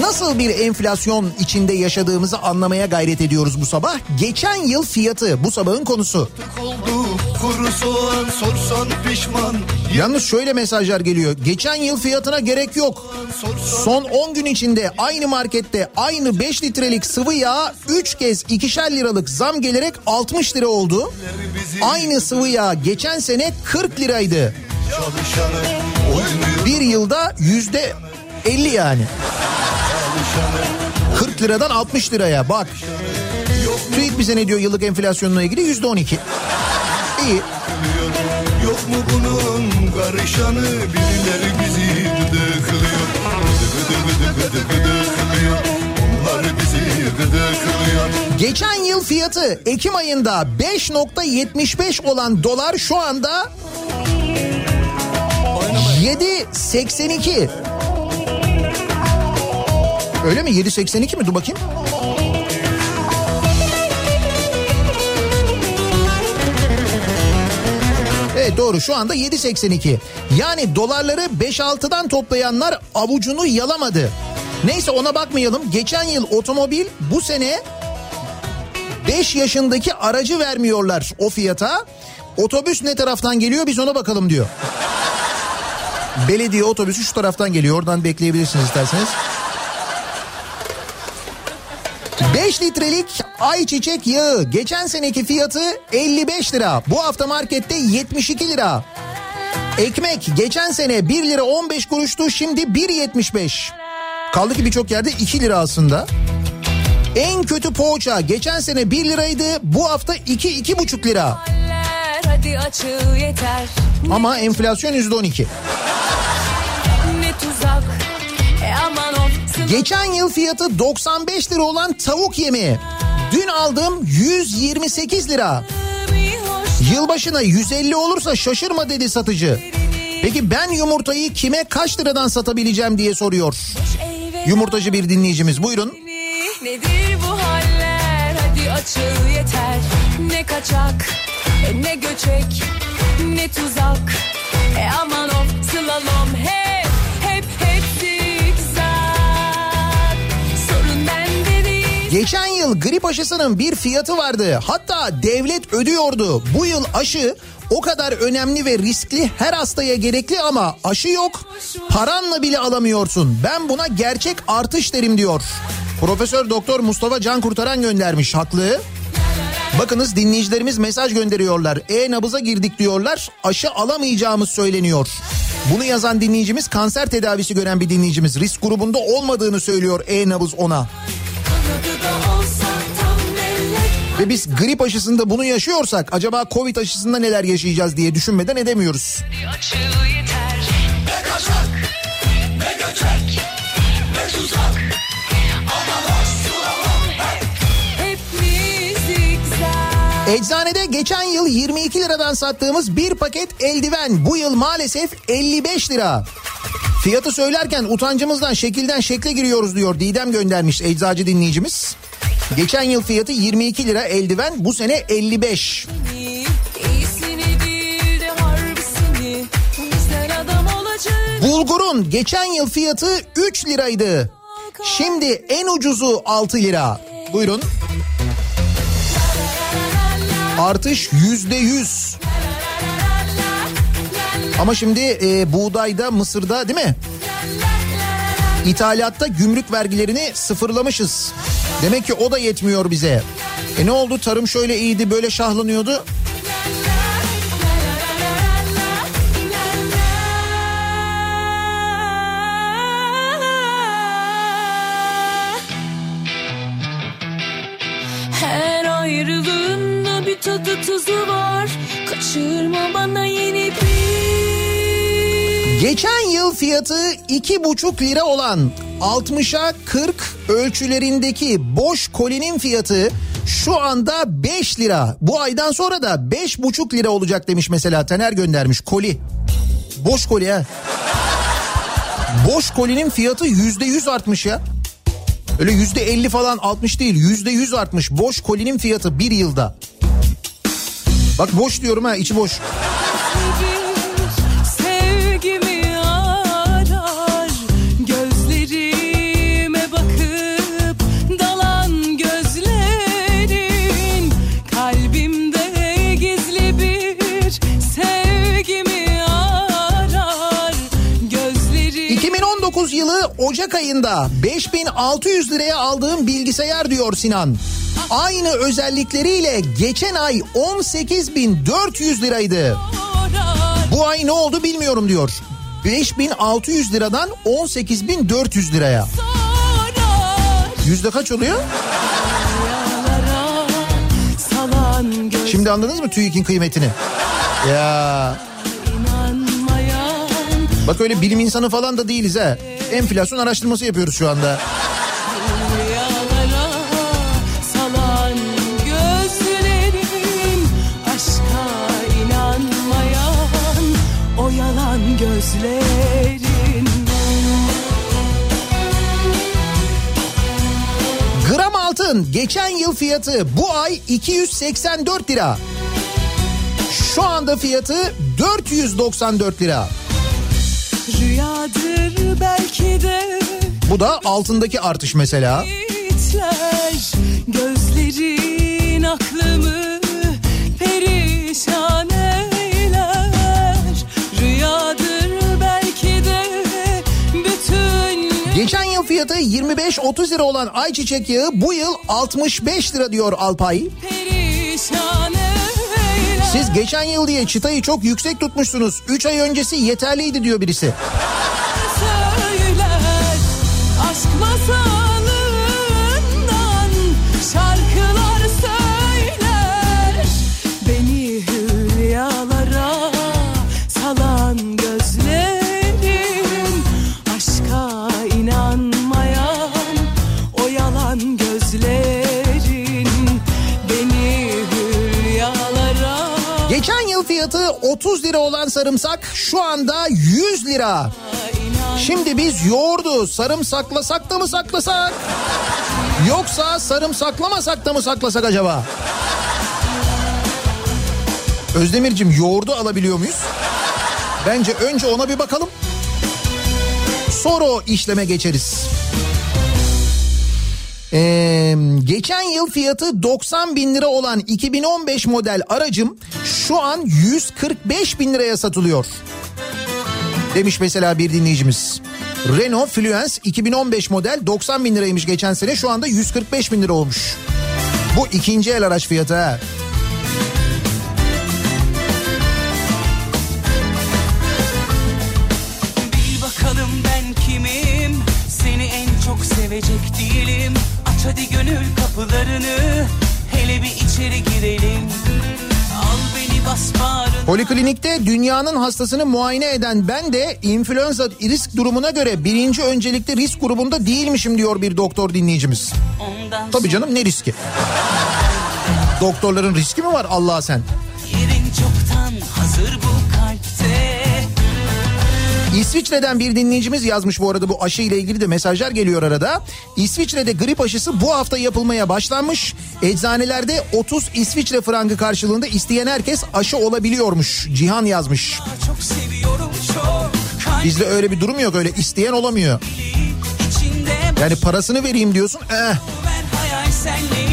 nasıl bir enflasyon içinde yaşadığımızı anlamaya gayret ediyoruz bu sabah. Geçen yıl fiyatı bu sabahın konusu. oldu kuru soğan sorsan pişman. Yalnız şöyle mesajlar geliyor. Geçen yıl fiyatına gerek yok. Son 10 gün içinde aynı markette aynı 5 litrelik sıvı yağ 3 kez 2'şer liralık zam gelerek 60 lira oldu. Aynı sıvı yağ geçen sene 40 liraydı. Bir yılda yüzde 50 yani. çalışanı 40 liradan 60 liraya bak. TÜİK bize ne diyor yıllık enflasyonla ilgili? Yüzde 12. İyi. Yok mu bunun karışanı birileri bizi gıdıklıyor Geçen yıl fiyatı Ekim ayında 5.75 olan dolar şu anda 7.82. Öyle mi? 7.82 mi? Dur bakayım. Evet doğru şu anda 7.82. Yani dolarları 5-6'dan toplayanlar avucunu yalamadı. Neyse ona bakmayalım. Geçen yıl otomobil bu sene 5 yaşındaki aracı vermiyorlar o fiyata. Otobüs ne taraftan geliyor biz ona bakalım diyor. Belediye otobüsü şu taraftan geliyor. Oradan bekleyebilirsiniz isterseniz. 5 litrelik ayçiçek yağı geçen seneki fiyatı 55 lira. Bu hafta markette 72 lira. Ekmek geçen sene 1 lira 15 kuruştu şimdi 1.75. Kaldı ki birçok yerde 2 lira aslında. En kötü poğaça geçen sene 1 liraydı bu hafta 2-2,5 lira. Ama enflasyon %12. Geçen yıl fiyatı 95 lira olan tavuk yemeği. Dün aldım 128 lira. Yılbaşına 150 olursa şaşırma dedi satıcı. Peki ben yumurtayı kime kaç liradan satabileceğim diye soruyor. Yumurtacı bir dinleyicimiz buyurun. Nedir bu haller hadi açıl yeter Ne kaçak ne göçek ne tuzak E aman of slalom Geçen yıl grip aşısının bir fiyatı vardı. Hatta devlet ödüyordu. Bu yıl aşı o kadar önemli ve riskli her hastaya gerekli ama aşı yok. Paranla bile alamıyorsun. Ben buna gerçek artış derim diyor. Profesör Doktor Mustafa Can Kurtaran göndermiş haklı. Bakınız dinleyicilerimiz mesaj gönderiyorlar. E-nabıza girdik diyorlar. Aşı alamayacağımız söyleniyor. Bunu yazan dinleyicimiz kanser tedavisi gören bir dinleyicimiz. Risk grubunda olmadığını söylüyor e-nabız ona. Kanadı Ve biz grip aşısında bunu yaşıyorsak acaba Covid aşısında neler yaşayacağız diye düşünmeden edemiyoruz. açığı yeter. Eczanede geçen yıl 22 liradan sattığımız bir paket eldiven. Bu yıl maalesef 55 lira. Fiyatı söylerken utancımızdan şekilden şekle giriyoruz diyor Didem göndermiş eczacı dinleyicimiz. Geçen yıl fiyatı 22 lira eldiven bu sene 55. İyisini değil de harbisini Güzel adam olacak Bulgurun geçen yıl fiyatı 3 liraydı. Şimdi en ucuzu 6 lira. Buyurun. Artış yüzde yüz. Ama şimdi e, buğdayda, mısırda değil mi? İthalatta gümrük vergilerini sıfırlamışız. Demek ki o da yetmiyor bize. E ne oldu? Tarım şöyle iyiydi, böyle şahlanıyordu. Her ayrılığında bir tadı tuzu var Kaçırma bana yeni bir Geçen yıl fiyatı iki buçuk lira olan 60'a 40 ölçülerindeki boş kolinin fiyatı şu anda 5 lira. Bu aydan sonra da beş buçuk lira olacak demiş mesela Taner göndermiş koli. Boş koli ha. Boş kolinin fiyatı yüzde yüz artmış ya. Öyle yüzde elli falan 60 değil yüzde yüz artmış. Boş kolinin fiyatı bir yılda. Bak boş diyorum ha içi boş. Ocak ayında 5600 liraya aldığım bilgisayar diyor Sinan. Aynı özellikleriyle geçen ay 18400 liraydı. Bu ay ne oldu bilmiyorum diyor. 5600 liradan 18400 liraya. Yüzde kaç oluyor? Şimdi anladınız mı TÜİK'in kıymetini? Ya bak öyle bilim insanı falan da değiliz ha. Enflasyon araştırması yapıyoruz şu anda. Gözlerin Gram altın geçen yıl fiyatı bu ay 284 lira. Şu anda fiyatı 494 lira. Rüyadır belki de Bu da altındaki artış mesela. Gözlerin aklımı perişan eyler Rüyadır belki de bütün Geçen yıl fiyatı 25-30 lira olan ayçiçek yağı bu yıl 65 lira diyor Alpay. perişan Siz geçen yıl diye çıtayı çok yüksek tutmuşsunuz. 3 ay öncesi yeterliydi diyor birisi. Lira olan sarımsak şu anda 100 lira. Şimdi biz yoğurdu sarımsaklasak da mı saklasak? Yoksa sarımsaklamasak da mı saklasak acaba? Özdemir'cim yoğurdu alabiliyor muyuz? Bence önce ona bir bakalım. Sonra o işleme geçeriz. Ee, geçen yıl fiyatı 90 bin lira olan 2015 model aracım şu an 145 bin liraya satılıyor. Demiş mesela bir dinleyicimiz. Renault Fluence 2015 model 90 bin liraymış geçen sene şu anda 145 bin lira olmuş. Bu ikinci el araç fiyatı ha. Gönül kapılarını Hele bir içeri girelim Poliklinikte dünyanın hastasını muayene eden ben de influenza risk durumuna göre birinci öncelikli risk grubunda değilmişim diyor bir doktor dinleyicimiz. Ondan Tabii canım ne riski? Doktorların riski mi var Allah sen? Yerin çoktan hazır bu İsviçre'den bir dinleyicimiz yazmış bu arada bu aşı ile ilgili de mesajlar geliyor arada. İsviçre'de grip aşısı bu hafta yapılmaya başlanmış. Eczanelerde 30 İsviçre frangı karşılığında isteyen herkes aşı olabiliyormuş. Cihan yazmış. Çok seviyorum çok Bizde öyle bir durum yok öyle isteyen olamıyor. Yani parasını vereyim diyorsun. Eh. ver hayal senle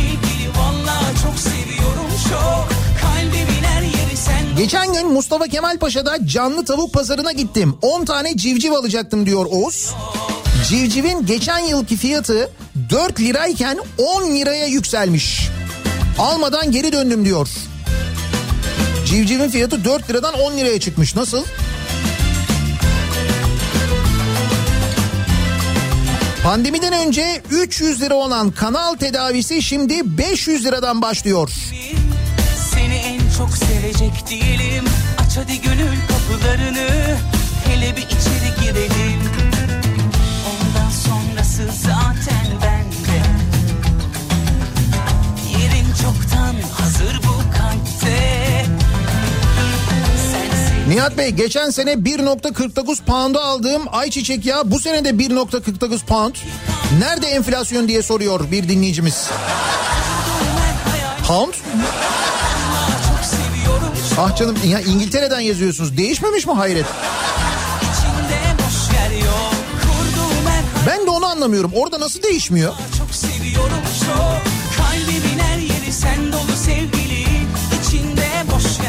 Geçen gün Mustafa Kemal Paşa'da canlı tavuk pazarına gittim. 10 tane civciv alacaktım diyor Oğuz. Civcivin geçen yılki fiyatı 4 lirayken 10 liraya yükselmiş. Almadan geri döndüm diyor. Civcivin fiyatı 4 liradan 10 liraya çıkmış. Nasıl? Pandemiden önce 300 lira olan kanal tedavisi şimdi 500 liradan başlıyor. Çok sevecek değilim Aç hadi gönül kapılarını Hele bir içeri girelim Ondan sonrası zaten bende Yerin çoktan hazır bu kalpte Nihat Bey geçen sene 1.49 pound'a aldığım ayçiçek yağı bu sene de 1.49 pound. Nerede enflasyon diye soruyor bir dinleyicimiz. Pound? Ah canım ya İngiltere'den yazıyorsunuz. Değişmemiş mi hayret? Ben de onu anlamıyorum. Orada nasıl değişmiyor? çok seviyorum çok Kalbimin her yeri sen dolu sevgili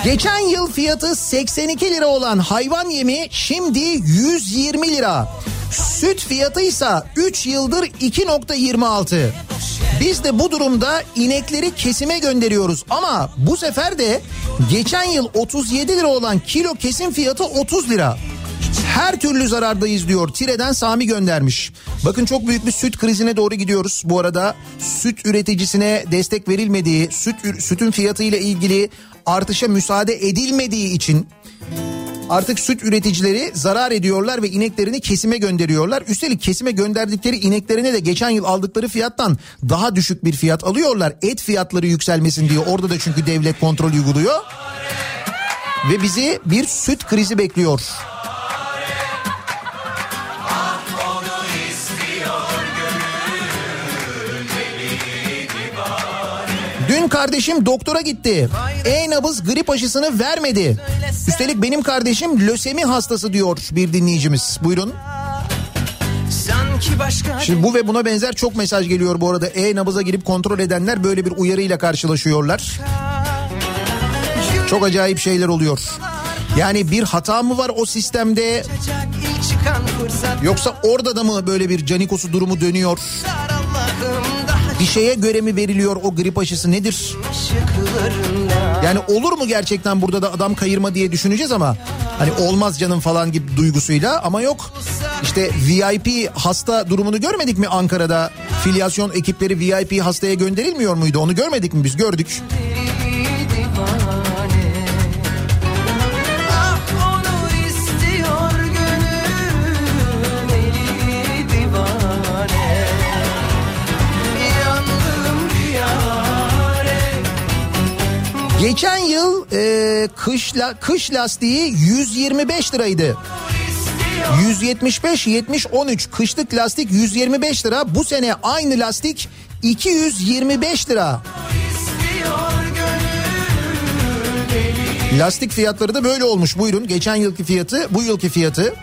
Geçen yıl fiyatı 82 lira olan hayvan yemi şimdi 120 lira. Süt fiyatı ise 3 yıldır 2.26. Biz de bu durumda inekleri kesime gönderiyoruz ama bu sefer de geçen yıl 37 lira olan kilo kesim fiyatı 30 lira. Her türlü zarardayız diyor. Tire'den Sami göndermiş. Bakın çok büyük bir süt krizine doğru gidiyoruz. Bu arada süt üreticisine destek verilmediği, süt sütün fiyatı ile ilgili artışa müsaade edilmediği için Artık süt üreticileri zarar ediyorlar ve ineklerini kesime gönderiyorlar. Üstelik kesime gönderdikleri ineklerine de geçen yıl aldıkları fiyattan daha düşük bir fiyat alıyorlar. Et fiyatları yükselmesin diye orada da çünkü devlet kontrol uyguluyor. Ve bizi bir süt krizi bekliyor. Dün kardeşim doktora gitti. E-nabız grip aşısını vermedi. Üstelik benim kardeşim lösemi hastası diyor bir dinleyicimiz. Buyurun. Şimdi bu ve buna benzer çok mesaj geliyor bu arada. E-nabıza girip kontrol edenler böyle bir uyarıyla karşılaşıyorlar. Çok acayip şeyler oluyor. Yani bir hata mı var o sistemde yoksa orada da mı böyle bir canikosu durumu dönüyor? Bir şeye göre mi veriliyor o grip aşısı nedir? Yani olur mu gerçekten burada da adam kayırma diye düşüneceğiz ama hani olmaz canım falan gibi duygusuyla ama yok. İşte VIP hasta durumunu görmedik mi Ankara'da? Filyasyon ekipleri VIP hastaya gönderilmiyor muydu? Onu görmedik mi biz? Gördük. Ah Geçen yıl e, kışla kış lastiği 125 liraydı. 175 70 13 kışlık lastik 125 lira. Bu sene aynı lastik 225 lira. Lastik fiyatları da böyle olmuş buyurun. Geçen yılki fiyatı bu yılki fiyatı.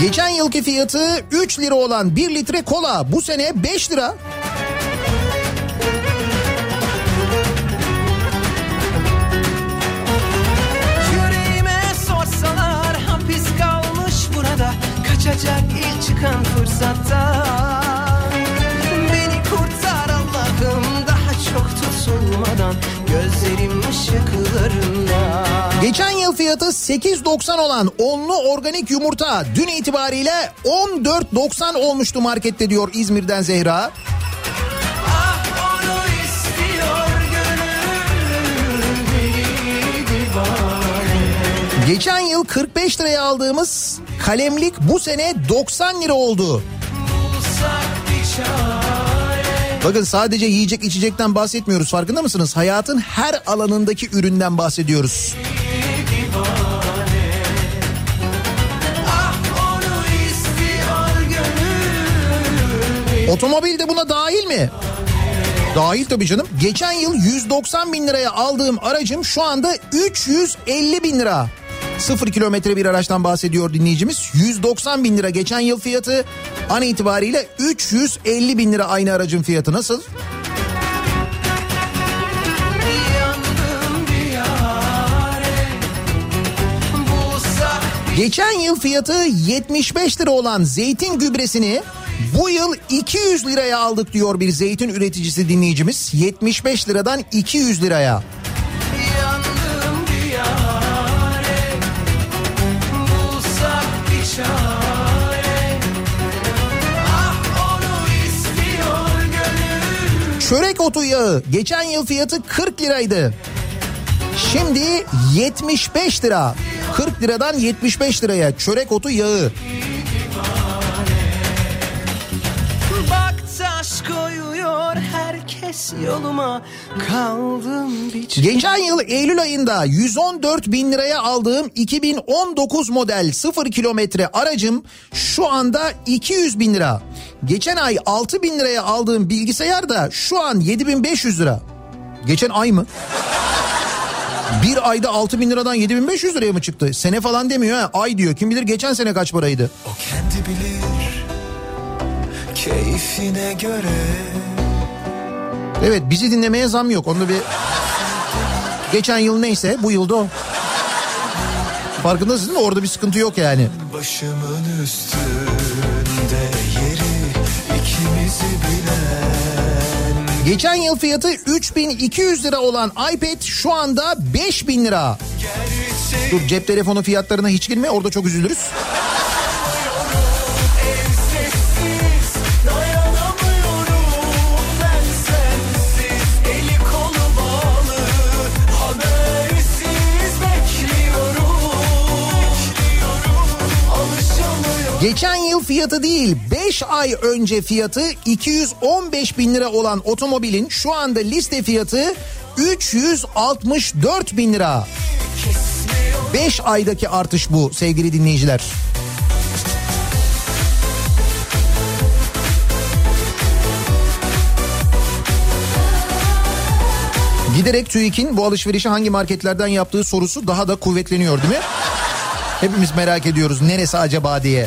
Geçen yılki fiyatı 3 lira olan 1 litre kola bu sene 5 lira. Kaçacak ilk çıkan fırsatta Beni kurtar Allah'ım daha çok tutulmadan Gözlerim ışıklarında Geçen yıl fiyatı 8.90 olan onlu organik yumurta dün itibariyle 14.90 olmuştu markette diyor İzmir'den Zehra. Geçen yıl 45 liraya aldığımız kalemlik bu sene 90 lira oldu. Bakın sadece yiyecek içecekten bahsetmiyoruz farkında mısınız? Hayatın her alanındaki üründen bahsediyoruz. Ah Otomobil de buna dahil mi? Dahil tabii canım. Geçen yıl 190 bin liraya aldığım aracım şu anda 350 bin lira. Sıfır kilometre bir araçtan bahsediyor dinleyicimiz. 190 bin lira geçen yıl fiyatı. An itibariyle 350 bin lira aynı aracın fiyatı nasıl? Geçen yıl fiyatı 75 lira olan zeytin gübresini bu yıl 200 liraya aldık diyor bir zeytin üreticisi dinleyicimiz. 75 liradan 200 liraya. Çörek otu yağı geçen yıl fiyatı 40 liraydı. Şimdi 75 lira. 40 liradan 75 liraya çörek otu yağı. Bak taş koyuyor herkes yoluma Kaldım bir çare Geçen yıl Eylül ayında 114 bin liraya aldığım 2019 model 0 kilometre aracım şu anda 200 bin lira. Geçen ay 6 bin liraya aldığım bilgisayar da şu an 7500 lira. Geçen ay mı? Bir ayda 6 bin liradan 7500 liraya mı çıktı? Sene falan demiyor ha ay diyor. Kim bilir geçen sene kaç paraydı? O kendi bilir Keyfine göre Evet bizi dinlemeye zam yok. Onda bir geçen yıl neyse bu yılda o. Farkındasın değil mi? Orada bir sıkıntı yok yani. Başımın üstünde yeri ikimizi bilen Geçen yıl fiyatı 3200 lira olan iPad şu anda 5000 lira. Gerçek Dur cep telefonu fiyatlarına hiç girme orada çok üzülürüz. Geçen yıl fiyatı değil 5 ay önce fiyatı 215 bin lira olan otomobilin şu anda liste fiyatı 364 bin lira. 5 aydaki artış bu sevgili dinleyiciler. Giderek TÜİK'in bu alışverişi hangi marketlerden yaptığı sorusu daha da kuvvetleniyor değil mi? Hepimiz merak ediyoruz neresi acaba diye.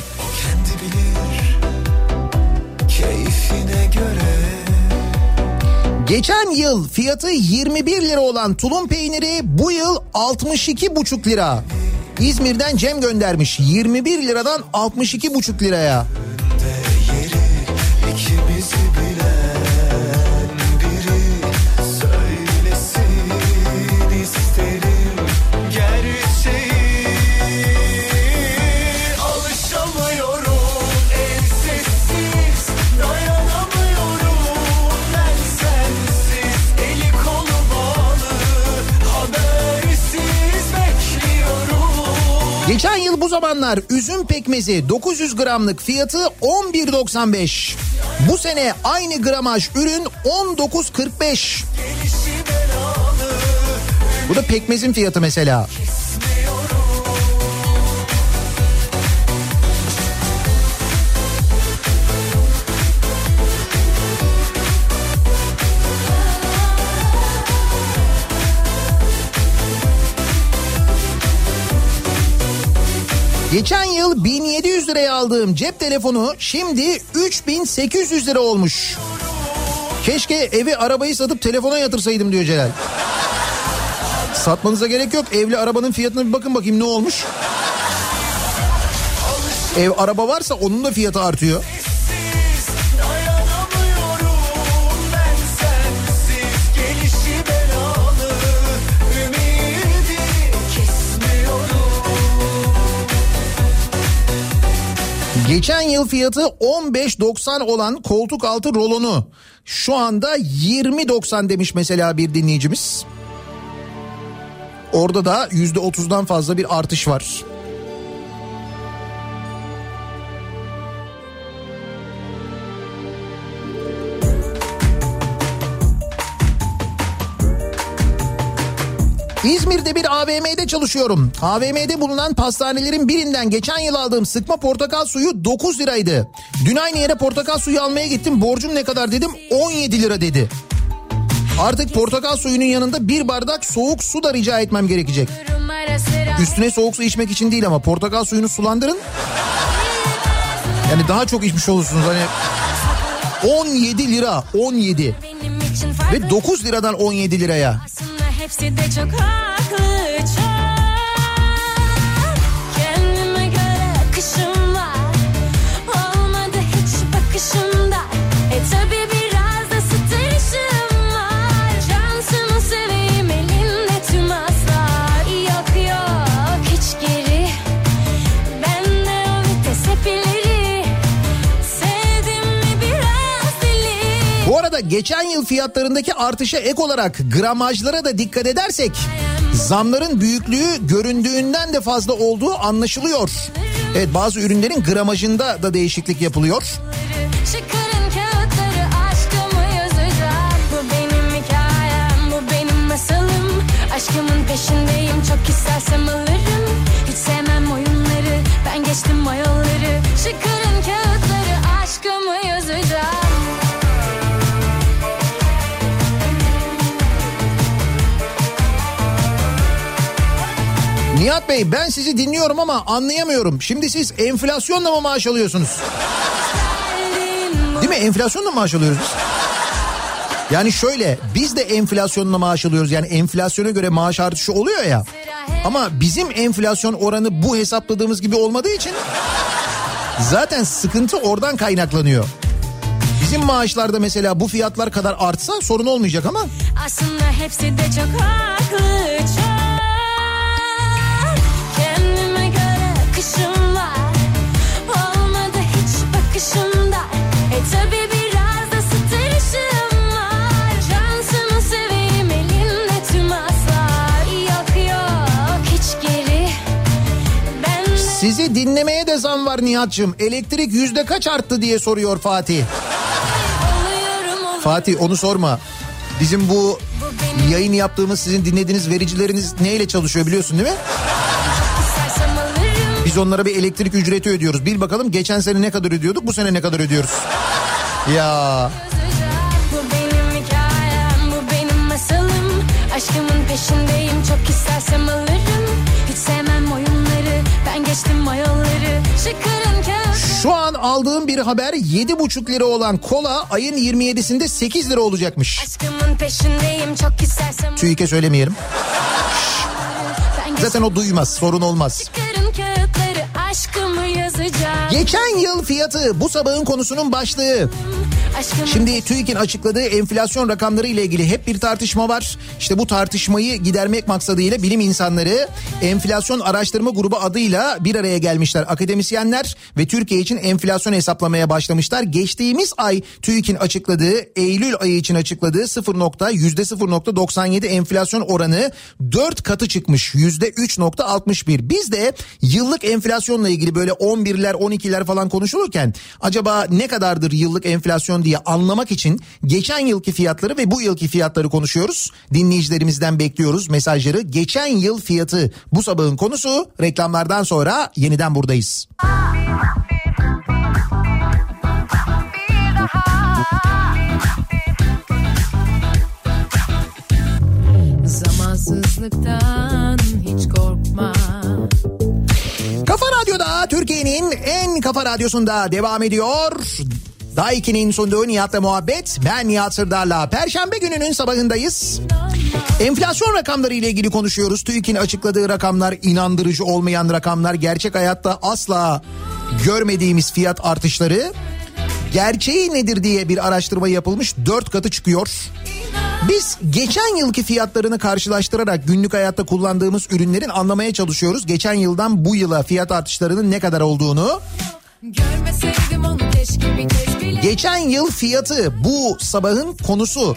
Geçen yıl fiyatı 21 lira olan tulum peyniri bu yıl 62,5 lira. İzmir'den Cem göndermiş 21 liradan 62,5 liraya. ikimizi bilen Geçen yıl bu zamanlar üzüm pekmezi 900 gramlık fiyatı 11.95. Bu sene aynı gramaj ürün 19.45. Bu da pekmezin fiyatı mesela. Geçen yıl 1700 liraya aldığım cep telefonu şimdi 3800 lira olmuş. Keşke evi arabayı satıp telefona yatırsaydım diyor Celal. Satmanıza gerek yok. Evli arabanın fiyatına bir bakın bakayım ne olmuş. Ev araba varsa onun da fiyatı artıyor. Geçen yıl fiyatı 15.90 olan koltuk altı rolonu şu anda 20.90 demiş mesela bir dinleyicimiz. Orada da %30'dan fazla bir artış var. İzmir'de bir AVM'de çalışıyorum. AVM'de bulunan pastanelerin birinden geçen yıl aldığım sıkma portakal suyu 9 liraydı. Dün aynı yere portakal suyu almaya gittim. Borcum ne kadar dedim 17 lira dedi. Artık portakal suyunun yanında bir bardak soğuk su da rica etmem gerekecek. Üstüne soğuk su içmek için değil ama portakal suyunu sulandırın. Yani daha çok içmiş olursunuz hani 17 lira 17 ve 9 liradan 17 liraya. Hepsi de çok haklı geçen yıl fiyatlarındaki artışa ek olarak gramajlara da dikkat edersek zamların büyüklüğü göründüğünden de fazla olduğu anlaşılıyor. Evet bazı ürünlerin gramajında da değişiklik yapılıyor. Aşkımın peşindeyim çok istersem alırım Hiç sevmem oyunları ben geçtim o yolları Çıkarın kağıtları Nihat Bey ben sizi dinliyorum ama anlayamıyorum. Şimdi siz enflasyonla mı maaş alıyorsunuz? Değil mi? Enflasyonla mı maaş alıyoruz biz? Yani şöyle biz de enflasyonla maaş alıyoruz. Yani enflasyona göre maaş artışı oluyor ya. Ama bizim enflasyon oranı bu hesapladığımız gibi olmadığı için zaten sıkıntı oradan kaynaklanıyor. Bizim maaşlarda mesela bu fiyatlar kadar artsa sorun olmayacak ama Aslında hepsi de çok haklı çok göre akışım var Olmadı hiç bakışımda E tabi biraz da stresim var Şansımı seveyim elinde tüm aslar Yok yok hiç geri Ben sizi dinlemeye de zam var Nihat'cığım. Elektrik yüzde kaç arttı diye soruyor Fatih. Fatih onu sorma. Bizim bu yayın yaptığımız sizin dinlediğiniz vericileriniz neyle çalışıyor biliyorsun değil mi? Biz onlara bir elektrik ücreti ödüyoruz. Bil bakalım geçen sene ne kadar ödüyorduk bu sene ne kadar ödüyoruz. Ya. Aşkımın peşindeyim, çok istersem alırım. Hiç sevmem oyunları, ben geçtim o yolları. Çıkarın kağıt. şu an aldığım bir haber 7,5 lira olan kola ayın 27'sinde 8 lira olacakmış. Aşkımın peşindeyim, çok istersem TÜİK'e söylemeyelim. Zaten o duymaz sorun olmaz. Yazacağım. Geçen yıl fiyatı bu sabahın konusunun başlığı. Şimdi TÜİK'in açıkladığı enflasyon rakamları ile ilgili hep bir tartışma var. İşte bu tartışmayı gidermek maksadıyla bilim insanları enflasyon araştırma grubu adıyla bir araya gelmişler. Akademisyenler ve Türkiye için enflasyon hesaplamaya başlamışlar. Geçtiğimiz ay TÜİK'in açıkladığı Eylül ayı için açıkladığı 0 nokta yüzde 0.97 enflasyon oranı 4 katı çıkmış yüzde 3.61. Biz de yıllık enflasyonla ilgili böyle 11'ler 12'ler falan konuşulurken acaba ne kadardır yıllık enflasyon diye anlamak için geçen yılki fiyatları ve bu yılki fiyatları konuşuyoruz. Dinleyicilerimizden bekliyoruz mesajları. Geçen yıl fiyatı bu sabahın konusu reklamlardan sonra yeniden buradayız. Zamansızlıktan hiç korkma. Kafa Radyo'da Türkiye'nin en kafa radyosunda devam ediyor. Daiki'nin sunduğu Nihat'la muhabbet. Ben Nihat Sırdar'la. Perşembe gününün sabahındayız. Enflasyon rakamları ile ilgili konuşuyoruz. TÜİK'in açıkladığı rakamlar inandırıcı olmayan rakamlar. Gerçek hayatta asla görmediğimiz fiyat artışları. Gerçeği nedir diye bir araştırma yapılmış. Dört katı çıkıyor. Biz geçen yılki fiyatlarını karşılaştırarak günlük hayatta kullandığımız ürünlerin anlamaya çalışıyoruz. Geçen yıldan bu yıla fiyat artışlarının ne kadar olduğunu. Görmeseydim Geçen yıl fiyatı bu sabahın konusu.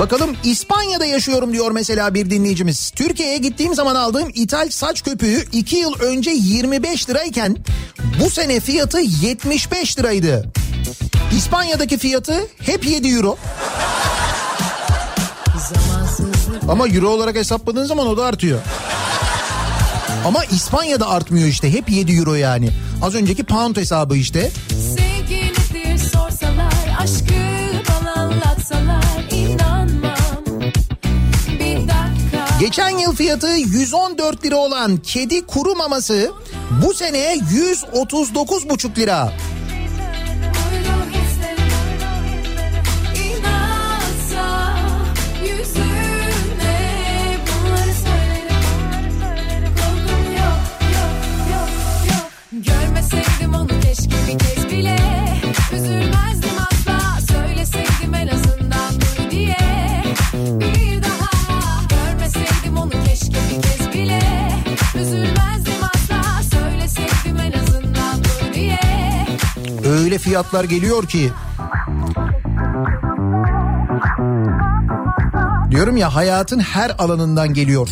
Bakalım İspanya'da yaşıyorum diyor mesela bir dinleyicimiz. Türkiye'ye gittiğim zaman aldığım ithal saç köpüğü 2 yıl önce 25 lirayken bu sene fiyatı 75 liraydı. İspanya'daki fiyatı hep 7 euro. Ama euro olarak hesapladığın zaman o da artıyor. Ama İspanya'da artmıyor işte hep 7 euro yani. Az önceki pound hesabı işte. Sevgilidir sorsalar aşkı bana anlatsalar Geçen yıl fiyatı 114 lira olan kedi kuru maması bu sene 139,5 lira. Fiyatlar geliyor ki. Diyorum ya hayatın her alanından geliyor.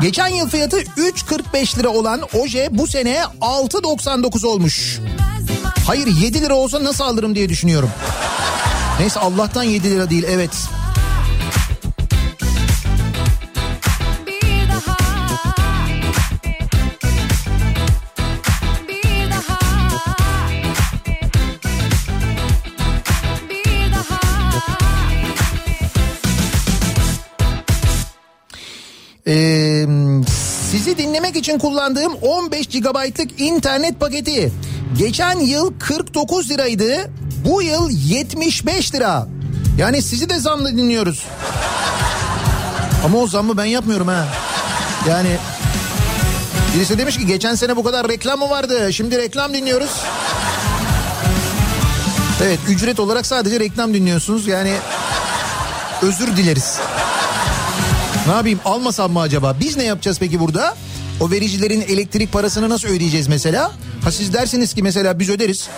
Geçen yıl fiyatı 3.45 lira olan oje bu sene 6.99 olmuş. Hayır 7 lira olsa nasıl alırım diye düşünüyorum. Neyse Allah'tan 7 lira değil evet. Bir için kullandığım 15 GB'lık internet paketi geçen yıl 49 liraydı. Bu yıl 75 lira. Yani sizi de zamlı dinliyoruz. Ama o zammı ben yapmıyorum ha. Yani birisi demiş ki geçen sene bu kadar reklam mı vardı? Şimdi reklam dinliyoruz. Evet ücret olarak sadece reklam dinliyorsunuz. Yani özür dileriz. Ne yapayım almasam mı acaba? Biz ne yapacağız peki burada? O vericilerin elektrik parasını nasıl ödeyeceğiz mesela? Ha siz dersiniz ki mesela biz öderiz.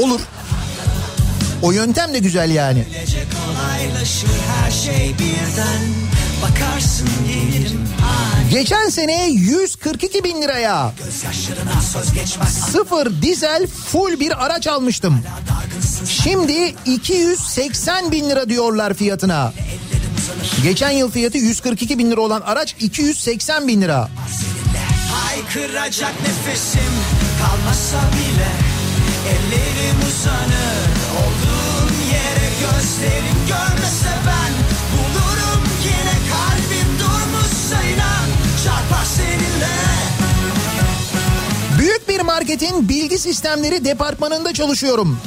Olur. O yöntem de güzel yani. Şey Geçen sene 142 bin liraya sıfır dizel full bir araç almıştım. Şimdi 280 bin lira diyorlar fiyatına. Geçen yıl fiyatı 142 bin lira olan araç 280 bin lira. Haykıracak nefesim kalmasa bile Ellerim uzanır olduğum yere gözlerim görmese ben Bulurum yine kalbim durmuşsa inan çarpar seninle Büyük bir marketin bilgi sistemleri departmanında çalışıyorum.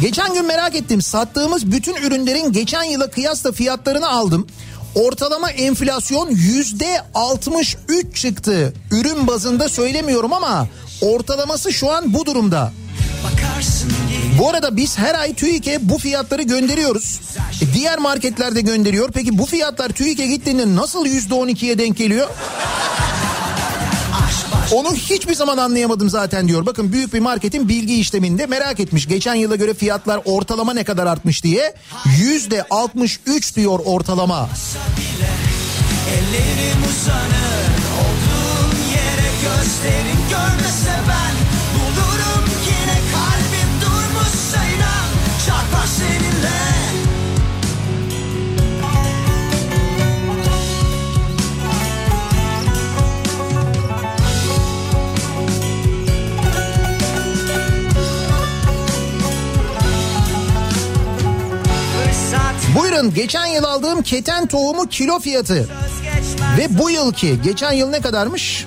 Geçen gün merak ettim. Sattığımız bütün ürünlerin geçen yıla kıyasla fiyatlarını aldım. Ortalama enflasyon yüzde 63 çıktı. Ürün bazında söylemiyorum ama ortalaması şu an bu durumda. Bu arada biz her ay TÜİK'e bu fiyatları gönderiyoruz. E, diğer marketlerde gönderiyor. Peki bu fiyatlar TÜİK'e gittiğinde nasıl yüzde 12'ye denk geliyor? Onu hiçbir zaman anlayamadım zaten diyor. Bakın büyük bir marketin bilgi işleminde merak etmiş. Geçen yıla göre fiyatlar ortalama ne kadar artmış diye. Yüzde 63 diyor ortalama. Ellerim uzanır olduğum yere gözlerim görmese ben Buyurun geçen yıl aldığım keten tohumu kilo fiyatı ve bu yılki geçen yıl ne kadarmış?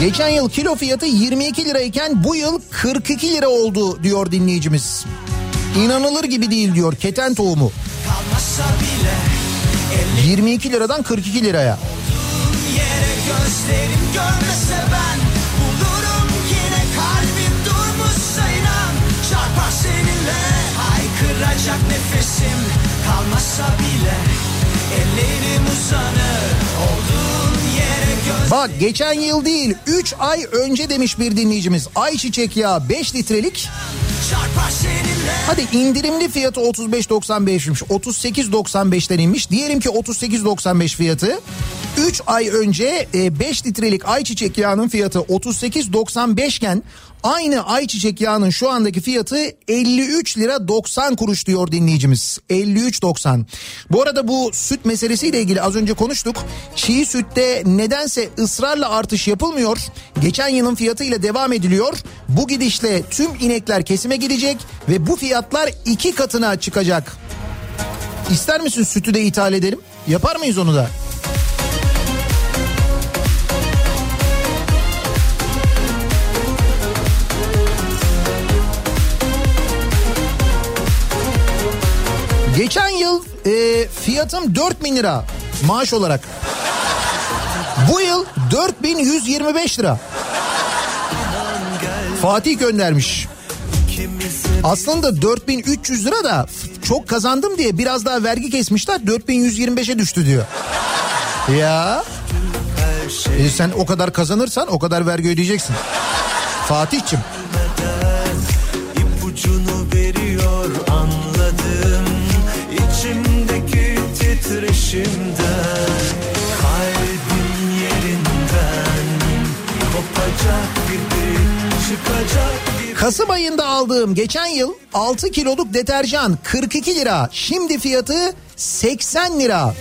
Geçen yıl kilo fiyatı 22 lirayken bu yıl 42 lira oldu diyor dinleyicimiz. İnanılır gibi değil diyor keten tohumu. kalmasa bile 22 liradan 42 liraya. gözlerim görmese haykıracak nefesim kalmasa bile ellerim uzanır olduğun yere göz Bak geçen yıl değil 3 ay önce demiş bir dinleyicimiz. Ayçiçek yağı 5 litrelik Hadi indirimli fiyatı 35.95'miş. 38.95'ten inmiş. Diyelim ki 38.95 fiyatı. 3 ay önce 5 litrelik ayçiçek yağının fiyatı 38.95 iken aynı ayçiçek yağının şu andaki fiyatı 53 lira 90 kuruş diyor dinleyicimiz. 53.90. Bu arada bu süt meselesiyle ilgili az önce konuştuk. Çiğ sütte nedense ısrarla artış yapılmıyor. Geçen yılın fiyatıyla devam ediliyor. Bu gidişle tüm inekler kesime gidecek ve bu fiyatlar iki katına çıkacak. İster misin sütü de ithal edelim? Yapar mıyız onu da? Geçen yıl e, fiyatım 4000 lira maaş olarak. Bu yıl 4125 lira. Fatih göndermiş. Aslında 4300 lira da çok kazandım diye biraz daha vergi kesmişler 4125'e düştü diyor. Ya. E sen o kadar kazanırsan o kadar vergi ödeyeceksin. Fatih'cim. veriyor titreşimden kalbim yerinden kopacak gibi çıkacak gibi Kasım ayında aldığım geçen yıl 6 kiloluk deterjan 42 lira. Şimdi fiyatı 80 lira.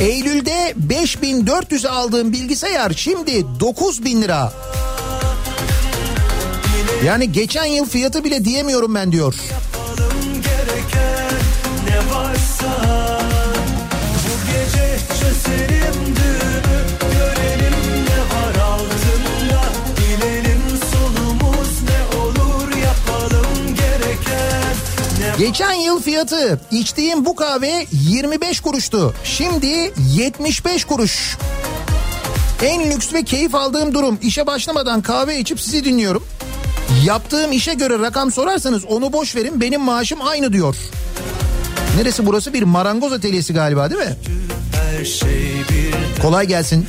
Eylül'de 5400'e aldığım bilgisayar şimdi 9000 lira. Yani geçen yıl fiyatı bile diyemiyorum ben diyor. yapalım gereken ne varsa Geçen yıl fiyatı içtiğim bu kahve 25 kuruştu. Şimdi 75 kuruş. En lüks ve keyif aldığım durum işe başlamadan kahve içip sizi dinliyorum. Yaptığım işe göre rakam sorarsanız onu boş verin benim maaşım aynı diyor. Neresi burası bir marangoz atölyesi galiba değil mi? şey Kolay gelsin.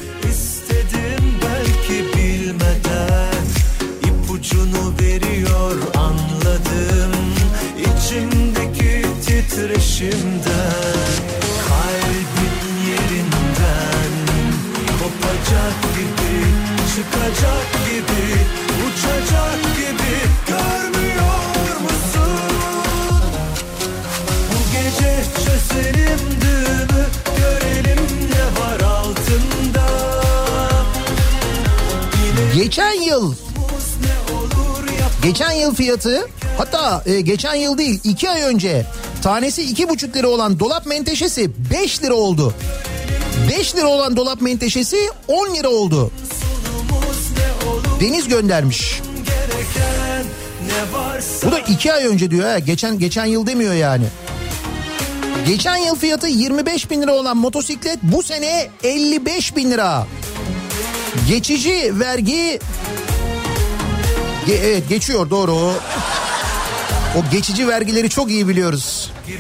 Titreşimden kalbin yerinden kopacak gibi çıkacak gibi uçacak gibi görmüyor musun? Bu gece çözelim düğümü görelim ne var altında Geçen yıl Geçen yıl fiyatı hatta e, geçen yıl değil 2 ay önce tanesi iki buçuk lira olan dolap menteşesi 5 lira oldu. 5 lira olan dolap menteşesi 10 lira oldu. Deniz göndermiş. Bu da 2 ay önce diyor ha. Geçen geçen yıl demiyor yani. Geçen yıl fiyatı 25 bin lira olan motosiklet bu sene 55 bin lira. Geçici vergi Ge- evet geçiyor doğru. O, geçici vergileri çok iyi biliyoruz. gibi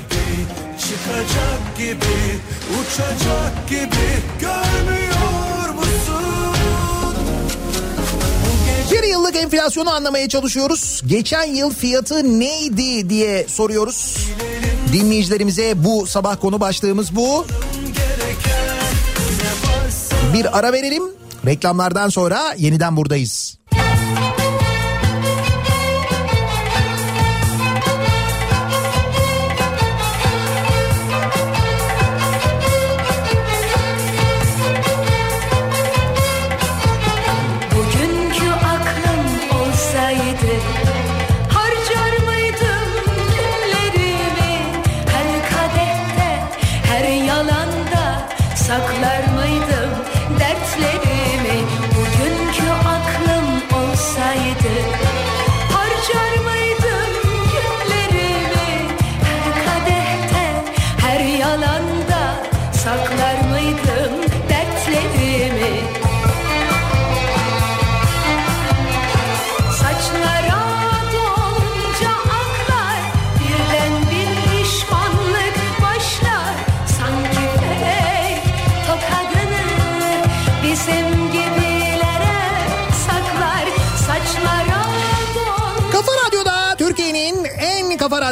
çıkacak gibi uçacak gibi görmüyor musun? Bir yıllık enflasyonu anlamaya çalışıyoruz. Geçen yıl fiyatı neydi diye soruyoruz. Dinleyicilerimize bu sabah konu başlığımız bu. Bir ara verelim. Reklamlardan sonra yeniden buradayız.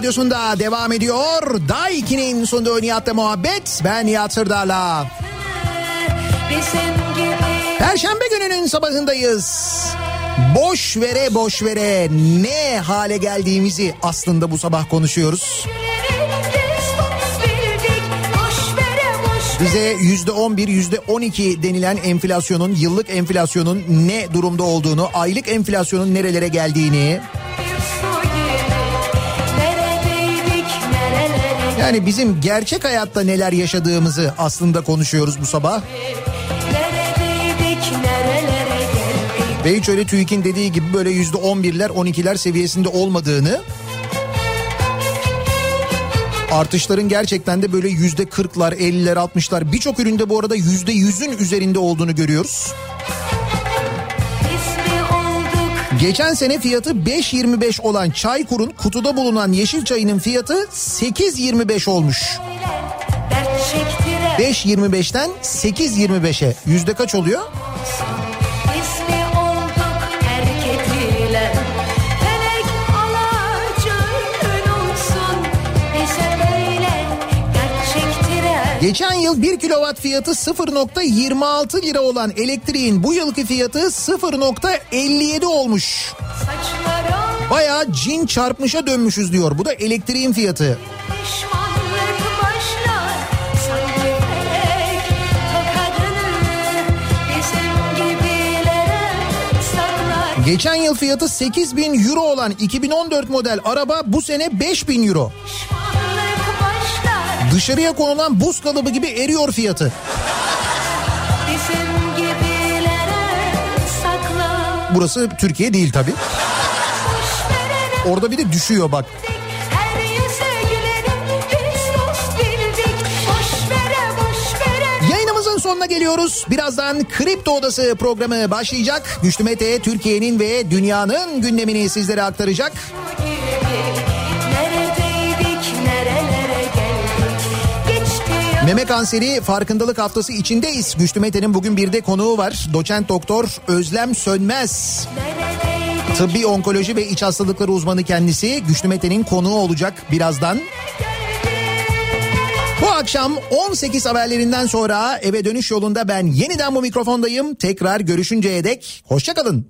Radyosu'nda devam ediyor. Daiki'nin sunduğu Nihat'la muhabbet. Ben Nihat Sırdar'la. Perşembe gününün sabahındayız. Boş vere boş vere ne hale geldiğimizi aslında bu sabah konuşuyoruz. Bize yüzde on bir, yüzde on iki denilen enflasyonun, yıllık enflasyonun ne durumda olduğunu, aylık enflasyonun nerelere geldiğini, yani bizim gerçek hayatta neler yaşadığımızı aslında konuşuyoruz bu sabah. Ve hiç öyle TÜİK'in dediği gibi böyle yüzde on birler, on ikiler seviyesinde olmadığını, artışların gerçekten de böyle yüzde kırklar, elliler, altmışlar, birçok üründe bu arada yüzde yüzün üzerinde olduğunu görüyoruz. Geçen sene fiyatı 5.25 olan Çaykur'un kutuda bulunan yeşil çayının fiyatı 8.25 olmuş. dert çektiren 5.25'ten 8.25'e yüzde kaç oluyor? Geçen yıl 1 kilowatt fiyatı 0.26 lira olan elektriğin bu yılki fiyatı 0.57 olmuş. Bayağı cin çarpmışa dönmüşüz diyor. Bu da elektriğin fiyatı. Geçen yıl fiyatı 8000 euro olan 2014 model araba bu sene 5000 euro. Başlar Dışarıya konulan buz kalıbı gibi eriyor fiyatı. Burası Türkiye değil tabi. Orada bir de düşüyor bak. Sonuna geliyoruz. Birazdan Kripto Odası programı başlayacak. Güçlü Mete Türkiye'nin ve dünyanın gündemini sizlere aktaracak. Meme kanseri farkındalık haftası içindeyiz. Güçlü Mete'nin bugün bir de konuğu var. Doçent doktor Özlem Sönmez. Tıbbi onkoloji ve iç hastalıkları uzmanı kendisi. Güçlü Mete'nin konuğu olacak birazdan. Bu akşam 18 haberlerinden sonra eve dönüş yolunda ben yeniden bu mikrofondayım. Tekrar görüşünceye dek hoşçakalın.